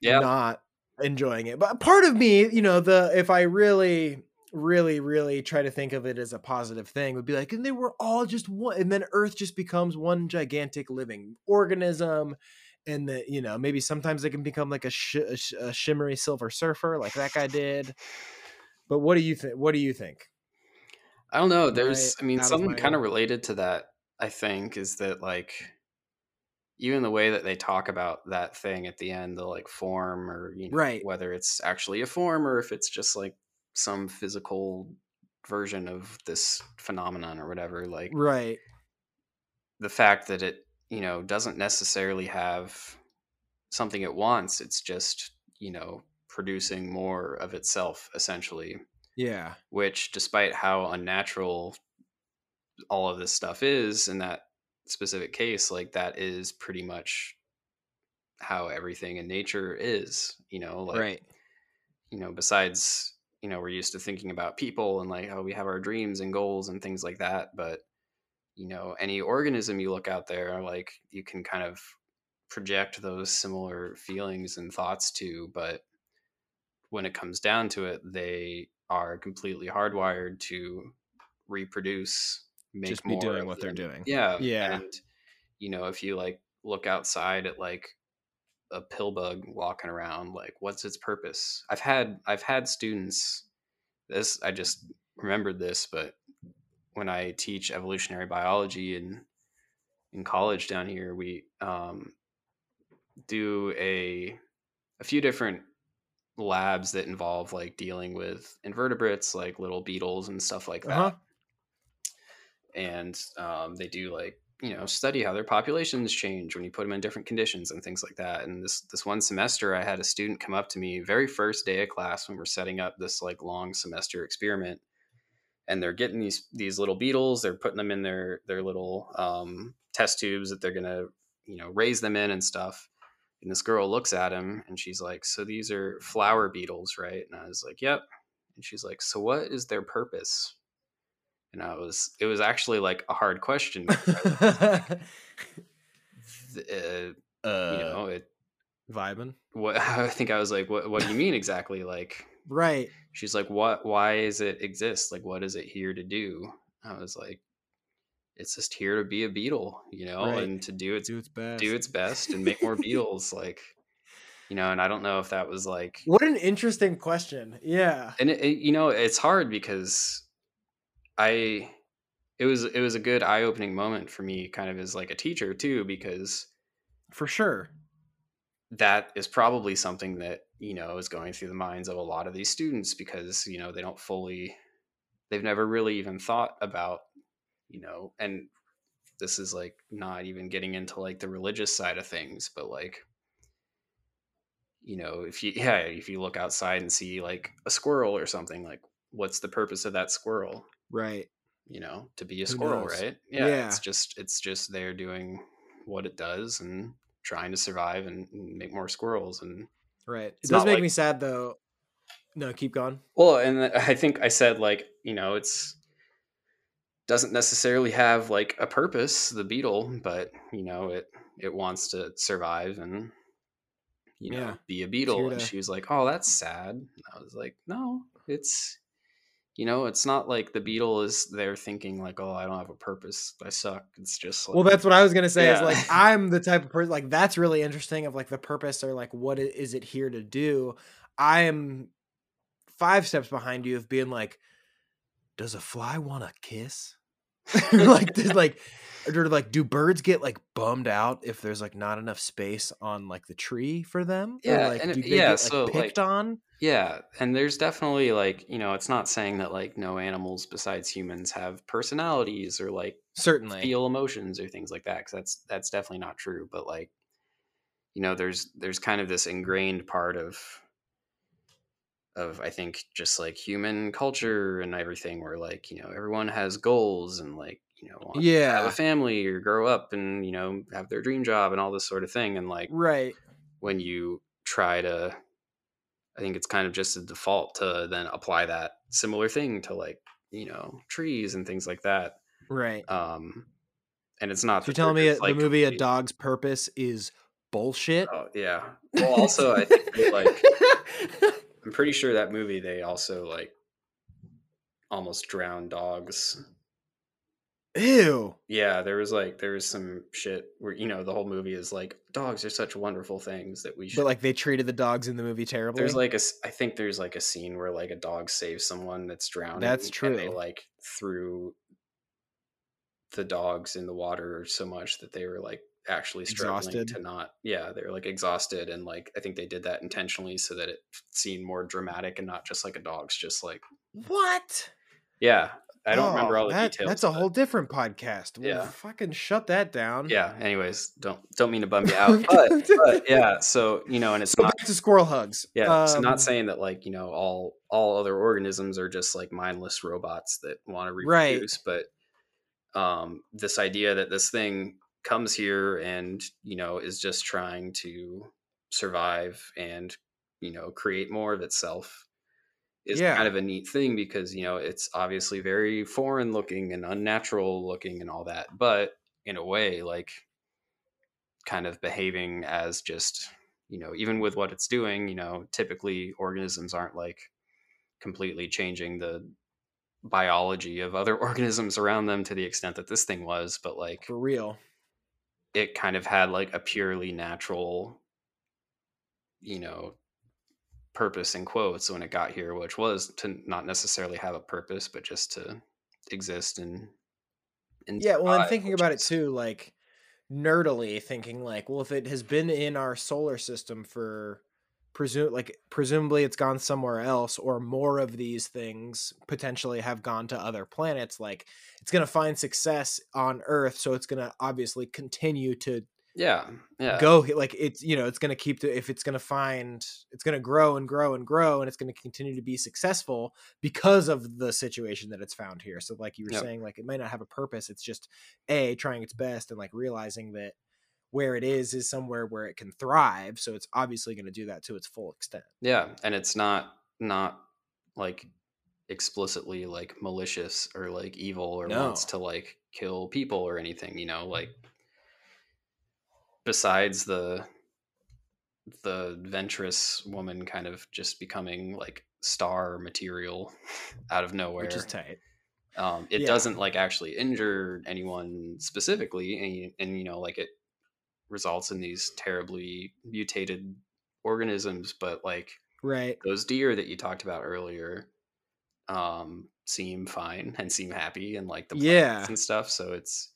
yeah. not enjoying it. But part of me, you know, the if I really, really, really try to think of it as a positive thing, would be like, and they were all just one, and then Earth just becomes one gigantic living organism. And that you know, maybe sometimes they can become like a, sh- a, sh- a shimmery silver surfer, like that guy did. But what do you think? What do you think? I don't know. There's, I I mean, something kind of related to that. I think is that like even the way that they talk about that thing at the end, the like form or you know, Right. whether it's actually a form or if it's just like some physical version of this phenomenon or whatever. Like Right. the fact that it you know doesn't necessarily have something it wants. It's just you know producing more of itself essentially Yeah. which despite how unnatural all of this stuff is and that specific case like that is pretty much how everything in nature is you know like right. you know besides you know we're used to thinking about people and like how we have our dreams and goals and things like that but you know any organism you look out there like you can kind of project those similar feelings and thoughts to but when it comes down to it they are completely hardwired to reproduce make Just be doing what they're doing. yeah Yeah. and you know if you like look outside at like a pill bug walking around like what's its purpose i've had i've had students this i just remembered this but when i teach evolutionary biology in in college down here we um, do a a few different labs that involve like dealing with invertebrates like little beetles and stuff like that Uh-huh. And um, they do like you know study how their populations change when you put them in different conditions and things like that and this this one semester i had a student come up to me very first day of class when we're setting up this like long semester experiment and they're getting these these little beetles they're putting them in their their little um, test tubes that they're gonna you know raise them in and stuff and this girl looks at him and she's like so these are flour beetles right? And i was like yep. And she's like so what is their purpose and I was it was actually like a hard question. Uh, uh, you know, it vibing. what I think I was like, what what do you mean exactly? Like Right. she's like, what why is it exist? Like what is it here to do? I was like, it's just here to be a beetle, you know, Right. and to do its Do its best. do its best and make more beetles, like you know, and I don't know if that was like What an interesting question. Yeah. and it, it- you know it's hard because i it was it was a good eye-opening moment for me kind of as like a teacher too because For sure. that is probably something that you know is going through the minds of a lot of these students because you know they don't fully they've never really even thought about you know and this is like not even getting into like the religious side of things but like you know if you yeah if you look outside and see like a squirrel or something like what's the purpose of that squirrel Right. you know to be a Who squirrel knows? right yeah, Yeah. it's just it's just there doing what it does and trying to survive and, make more squirrels and right. It does make like- me sad though. No, keep going. Well, and I think I said like you know it's doesn't necessarily have like a purpose the beetle, but you know it it wants to survive and you know Yeah. be a beetle. And she was like, "Oh, that's sad." And I was like, "No, it's you know it's not like the beetle is there thinking like, oh, I don't have a purpose. I suck. It's just like Well, that's what I was gonna say. Is like I'm the type of person like that's really interesting. Of like the purpose or like what is it here to do? I am five steps behind you of being like, does a fly want to kiss? like, does, like, or like, do birds get like bummed out if there's like not enough space on like the tree for them? Or, Yeah, like, and do it- they yeah, get, so, like- picked on? Yeah, and there's definitely like, you know, it's not saying that like no animals besides humans have personalities or like Certainly. feel emotions or things like that because that's that's definitely not true, but like you know, there's there's kind of this ingrained part of of I think just like human culture and everything where like, you know, everyone has goals and like, you know, want to have Yeah. a family or grow up and, you know, have their dream job and all this sort of thing and like Right. when you try to i think it's kind of just a default to then apply that similar thing to like you know trees and things like that Right. um and it's not So you're telling me just, the like, movie A Dog's Purpose is bullshit? oh yeah well also i think like i'm pretty sure that movie they also like almost drowned dogs Ew. yeah there was like there was some shit where you know the whole movie is like dogs are such wonderful things that we should But like they treated the dogs in the movie terribly. There's like a, I think there's like a scene where like a dog saves someone that's drowning. That's And they true. like threw the dogs in the water so much that they were like actually struggling Exhausted. to not. Yeah, they're like exhausted, and like I think they did that intentionally so that it seemed more dramatic and not just like a dog's just like what? yeah. I don't remember Oh, all the that- details. That's a whole different podcast. Well, Yeah. fucking shut that down. Yeah. Anyways, don't don't mean to bum you out, but, but yeah. So you know, and it's So not back to squirrel hugs. Yeah, so Um, not saying that like you know all all other organisms are just like mindless robots that want to Right. reproduce, but um, this idea that this thing comes here and you know is just trying to survive and you know create more of itself is Yeah. kind of a neat thing because you know it's obviously very foreign looking and unnatural looking and all that, but in a way like kind of behaving as just you know even with what it's doing you know typically organisms aren't like completely changing the biology of other organisms around them to the extent that this thing was but like for real. It kind of had like a purely natural you know purpose in quotes when it got here which was to not necessarily have a purpose but just to exist and, and Yeah, well, and thinking about it too, like nerdily thinking like, well, if it has been in our solar system for presume like presumably it's gone somewhere else or more of these things potentially have gone to other planets like it's going to find success on earth so it's going to obviously continue to yeah yeah go like it's you know it's going to keep the if it's going to find it's going to grow and grow and grow and it's going to continue to be successful because of the situation that it's found here so like you were Yep. saying like it might not have a purpose it's just a trying its best and like realizing that where it is is somewhere where it can thrive so it's obviously going to do that to its full extent Yeah, and it's not not like explicitly like malicious or like evil or wants to like kill people or anything, you know, like besides the the Ventress woman kind of just becoming like star material out of nowhere. which is tight um, it Yeah. doesn't like actually injure anyone specifically and, and you know like it results in these terribly mutated organisms but like right those deer that you talked about earlier um seem fine and seem happy and like the plants Yeah. and stuff so it's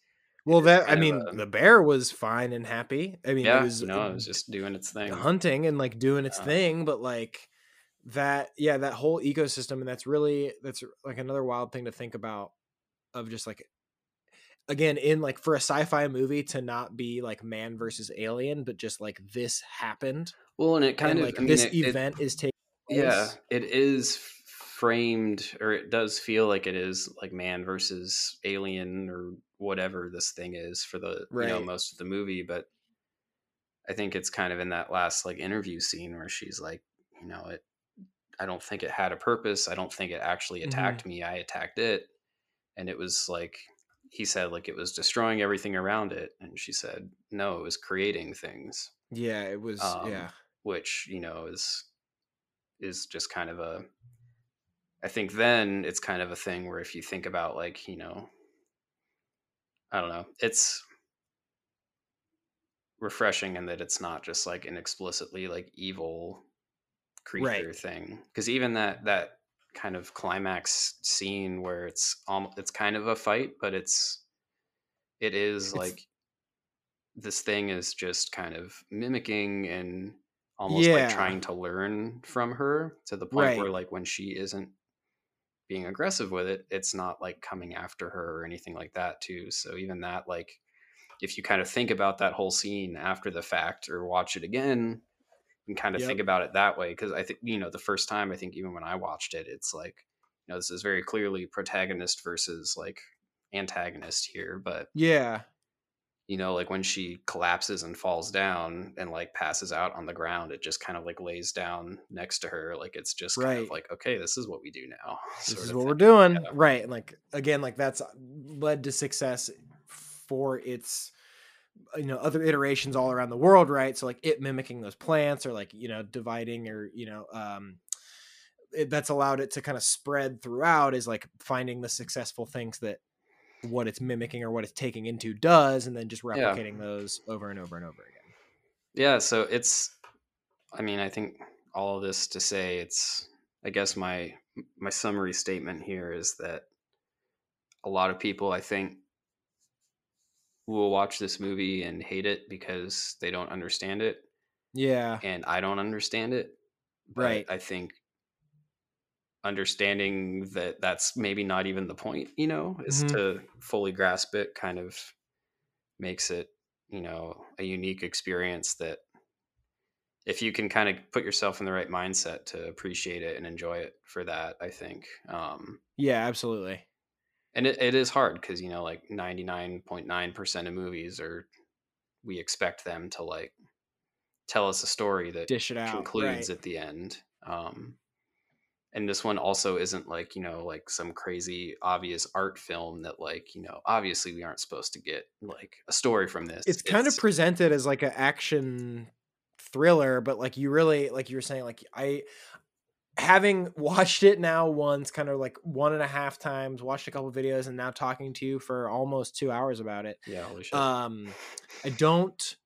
well it's that i mean a- the bear was fine and happy i mean yeah it was know it was just doing its thing hunting and like doing its Yeah. thing but like that yeah that whole ecosystem and that's really that's like another wild thing to think about of just like again in like for a sci-fi movie to not be like man versus alien but just like this happened well and it kind and of like I mean, this it- it- event is taking yeah it is framed or it does feel like it is like man versus alien or whatever this thing is for the you know most of the movie but I think it's kind of in that last like interview scene where she's like, you know, it I don't think it had a purpose. I don't think it actually Mhm. attacked me. I attacked it. And it was like he said like it was destroying everything around it and she said no, it was creating things, Yeah, it was. Um, yeah, which, you know, is is just kind of a I think then it's kind of a thing where if you think about like, you know, I don't know, it's refreshing in that it's not just like an explicitly like evil creature Right. thing because even that that kind of climax scene where it's um it's kind of a fight but it's it is It's- like this thing is just kind of mimicking and almost Yeah. like trying to learn from her to the point where like when she isn't being aggressive with it it's not like coming after her or anything like that too so even that like if you kind of think about that whole scene after the fact or watch it again and kind of Yep. think about it that way because i think you know the first time i think even when i watched it it's like you know this is very clearly protagonist versus like antagonist here but yeah, you know like when she collapses and falls down and like passes out on the ground it just kind of like lays down next to her like it's just kind of like okay this is what we do now this is what thing. we're doing, Yeah. right? And like again, like that's uh, led to success for its you know other iterations all around the world, right? So like it mimicking those plants or like you know dividing or you know um it, that's allowed it to kind of spread throughout is like finding the successful things that what it's mimicking or what it's taking into does and then just Yeah. replicating those over and over and over again yeah so it's i mean i think all of this to say it's i guess my my summary statement here is that a lot of people i think will watch this movie and hate it because they don't understand it yeah and i don't understand it Right. i think understanding that that's maybe not even the point you know is Mhm. to fully grasp it kind of makes it you know a unique experience that if you can kind of put yourself in the right mindset to appreciate it and enjoy it for that i think um yeah absolutely and it, it is hard because you know like 99.9% of movies are we expect them to like tell us a story that dish it out concludes right. at the end um and this one also isn't like you know like some crazy obvious art film that like you know obviously we aren't supposed to get like a story from this it's kind of presented as like an action thriller but like you really like you were saying like i having watched it now once kind of like one and a half times watched a couple videos and now talking to you for almost two hours about it yeah holy shit. um i don't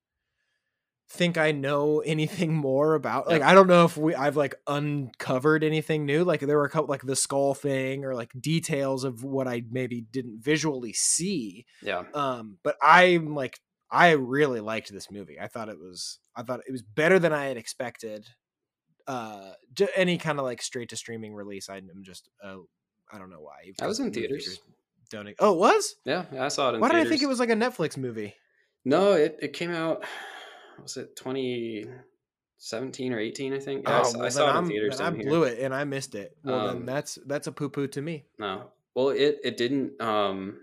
think i know anything more about like i don't know if we i've like uncovered anything new. Like there were a couple like the skull thing or like details of what i maybe didn't visually see yeah. um but i'm like i really liked this movie. I thought it was i thought it was better than i had expected uh any kind of like straight to streaming release i'm just uh i don't know why I was in theaters. don't oh it was yeah, i saw it in why did i think it was like a netflix movie no it, it came out was it 2017 or 18 i think yeah, I, oh I well, saw it in I'm, theaters I down here blew it and i missed it well then Um, that's that's a poo-poo to me No. Well, it it didn't um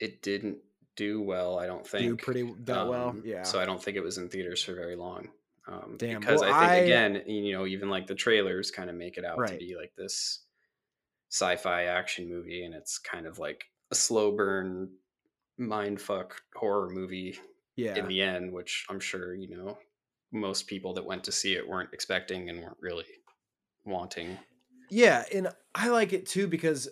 it didn't do well, I don't think. do pretty that well Um, yeah So I don't think it was in theaters for very long. Um Damn. because Well, I think I- again, you know, even like the trailers kind of make it out to be like this sci-fi action movie and it's kind of like a slow burn mindfuck horror movie yeah in the end, which I'm sure, you know, most people that went to see it weren't expecting and weren't really wanting. Yeah, and I like it too because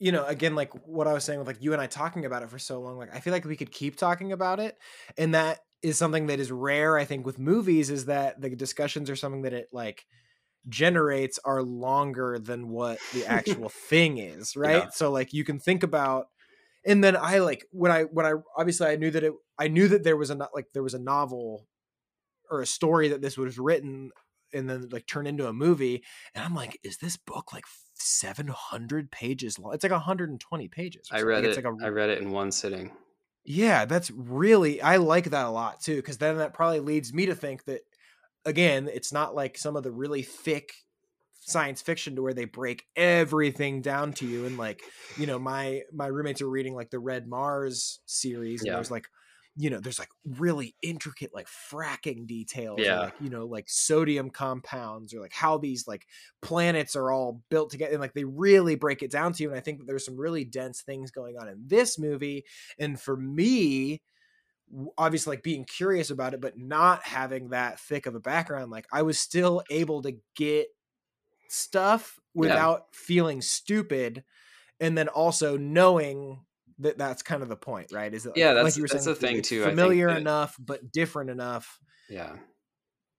you know, again, like what I was saying with like you and I talking about it for so long, like I feel like we could keep talking about it. And that is something that is rare, I think, with movies, is that the discussions are something that it like generates are longer than what the actual thing is, right? Yeah. So like you can think about and then I like when I when I obviously I knew that it I knew that there was a like there was a novel or a story that this was written and then like turned into a movie and I'm like is this book like 700 pages long it's like 120 pages I read it's it. like a I read it in one sitting. Yeah that's really I like that a lot too because then that probably leads me to think that again it's not like some of the really thick science fiction to where they break everything down to you and like you know my my roommates are reading like the red mars series and Yeah. there's like you know there's like really intricate like fracking details or, Yeah. like you know like sodium compounds or like how these like planets are all built together and like they really break it down to you and i think that there's some really dense things going on in this movie and for me obviously like being curious about it but not having that thick of a background like i was still able to get stuff without feeling stupid and then also knowing that that's kind of the point right is it Yeah, like that's- you were that's saying the thing, too, I think familiar that- enough but different enough Yeah.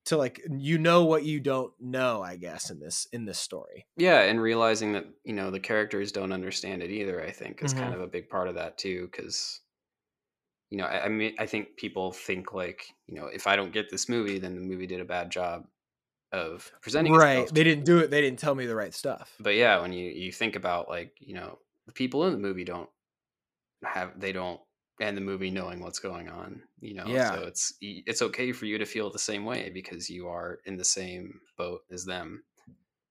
to like you know what you don't know i guess in this in this story Yeah, and realizing that you know the characters don't understand it either, I think, is Mhm. kind of a big part of that too. Because you know, I, I mean, I think people think like, you know, if I don't get this movie, then the movie did a bad job of presenting right they didn't do it they didn't tell me the right stuff but yeah when you you think about like you know the people in the movie don't have they don't end the movie knowing what's going on you know Yeah. so it's it's okay for you to feel the same way because you are in the same boat as them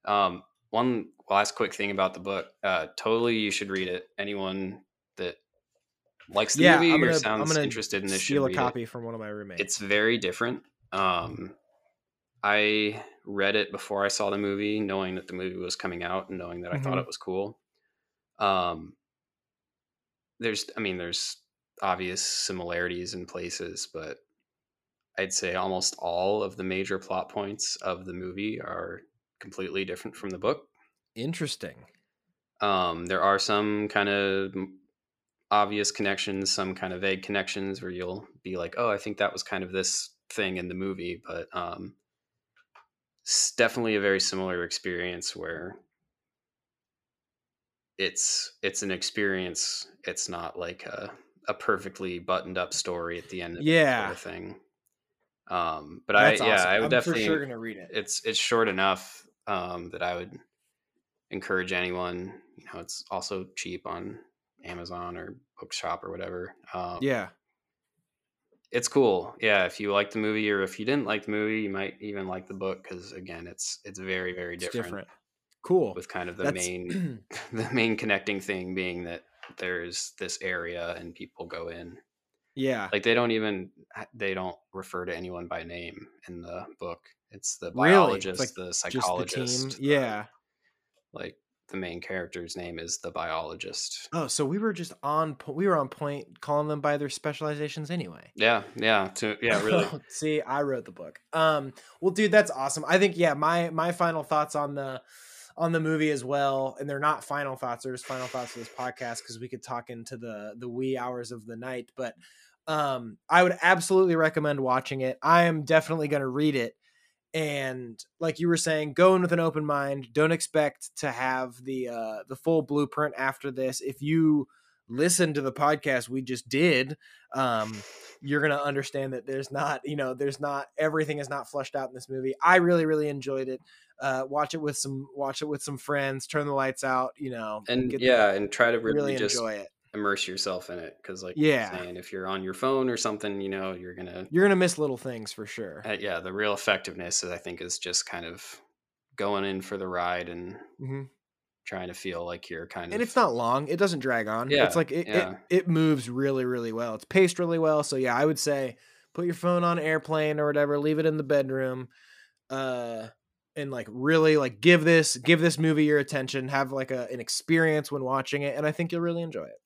um one last quick thing about the book uh totally you should read it anyone that likes the yeah movie i'm or gonna i'm sounds interested in this should steal a read it copy from one of my roommates it's very different. Um, I read it before I saw the movie, knowing that the movie was coming out and knowing that I thought Mhm. it was cool. Um, there's, I mean, there's obvious similarities in places, but I'd say almost all of the major plot points of the movie are completely different from the book. interesting Um, there are some kind of obvious connections, some kind of vague connections where you'll be like, "Oh, I think that was kind of this thing in the movie," but um, it's definitely a very similar experience where it's it's an experience. It's not like a a perfectly buttoned up story at the end of it sort Yeah. of thing. Um, but That's I yeah, awesome. I would I'm definitely sure gonna read it. it's it's short enough um, that I would encourage anyone. You know, it's also cheap on Amazon or Bookshop or whatever. Um, Yeah, it's cool. Yeah, if you like the movie or if you didn't like the movie, you might even like the book because again, it's it's very very it's different, different. Cool. with kind of the That's main the main connecting thing being that there's this area and people go in yeah. like they don't even they don't refer to anyone by name in the book it's the Really? It's biologist like the psychologist the- Yeah. like the main character's name is the biologist Oh, so we were just on. We were on point calling them by their specializations anyway. yeah yeah to, yeah really See, I wrote the book. Um, well, dude, that's awesome. I think yeah, my my final thoughts on the on the movie as well, and they're not final thoughts; they're just final thoughts for this podcast because we could talk into the the wee hours of the night. But um, I would absolutely recommend watching it. I am definitely going to read it, and like you were saying, go in with an open mind. Don't expect to have the uh, the full blueprint after this. If you listen to the podcast we just did, um, you're gonna understand that there's not, you know, there's not everything is not flushed out in this movie. I really, really enjoyed it. Uh, watch it with some, watch it with some friends. Turn the lights out, you know, and yeah and try to really, really just enjoy it. immerse yourself in it because like Yeah. saying if you're on your phone or something you know you're gonna You're gonna miss little things for sure. uh, yeah the real effectiveness i think is just kind of going in for the ride and hmm trying to feel like you're kind of And it's not long. It doesn't drag on. Yeah, it's like it, yeah. it it moves really, really well. It's paced really well. So yeah, I would say put your phone on airplane or whatever. Leave it in the bedroom. Uh, and like really like give this give this movie your attention. Have like a an experience when watching it, and I think you'll really enjoy it.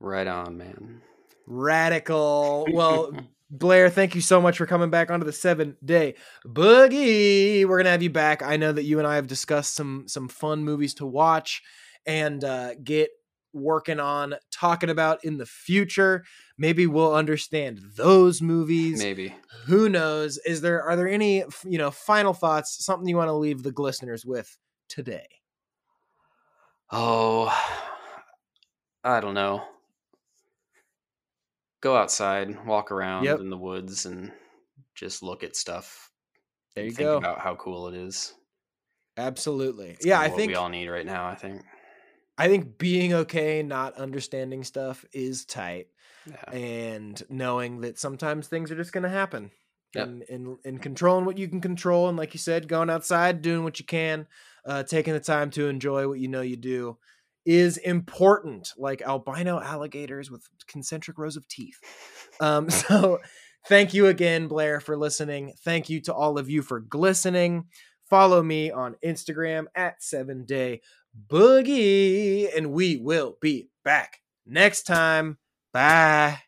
right on man Radical. Well, Blair, thank you so much for coming back onto the seven day boogie. We're gonna have you back. I know that you and I have discussed some some fun movies to watch and uh, get working on talking about in the future. Maybe we'll understand those movies. maybe Who knows? Is there are there any you know final thoughts? Something you want to leave the listeners with today? Oh, I don't know. Go outside, walk around Yep. in the woods, and just look at stuff. There you think go. about how cool it is. Absolutely. It's yeah, kinda I what think we all need right now. I think. I think being okay not understanding stuff is tight. Yeah. and knowing that sometimes things are just going to happen Yep. and, and and controlling what you can control and like you said going outside doing what you can uh, taking the time to enjoy what you know you do is important like albino alligators with concentric rows of teeth Um, so thank you again, Blair, for listening. Thank you to all of you for glistening. Follow me on Instagram at seven day boogie, and we will be back next time. Bye.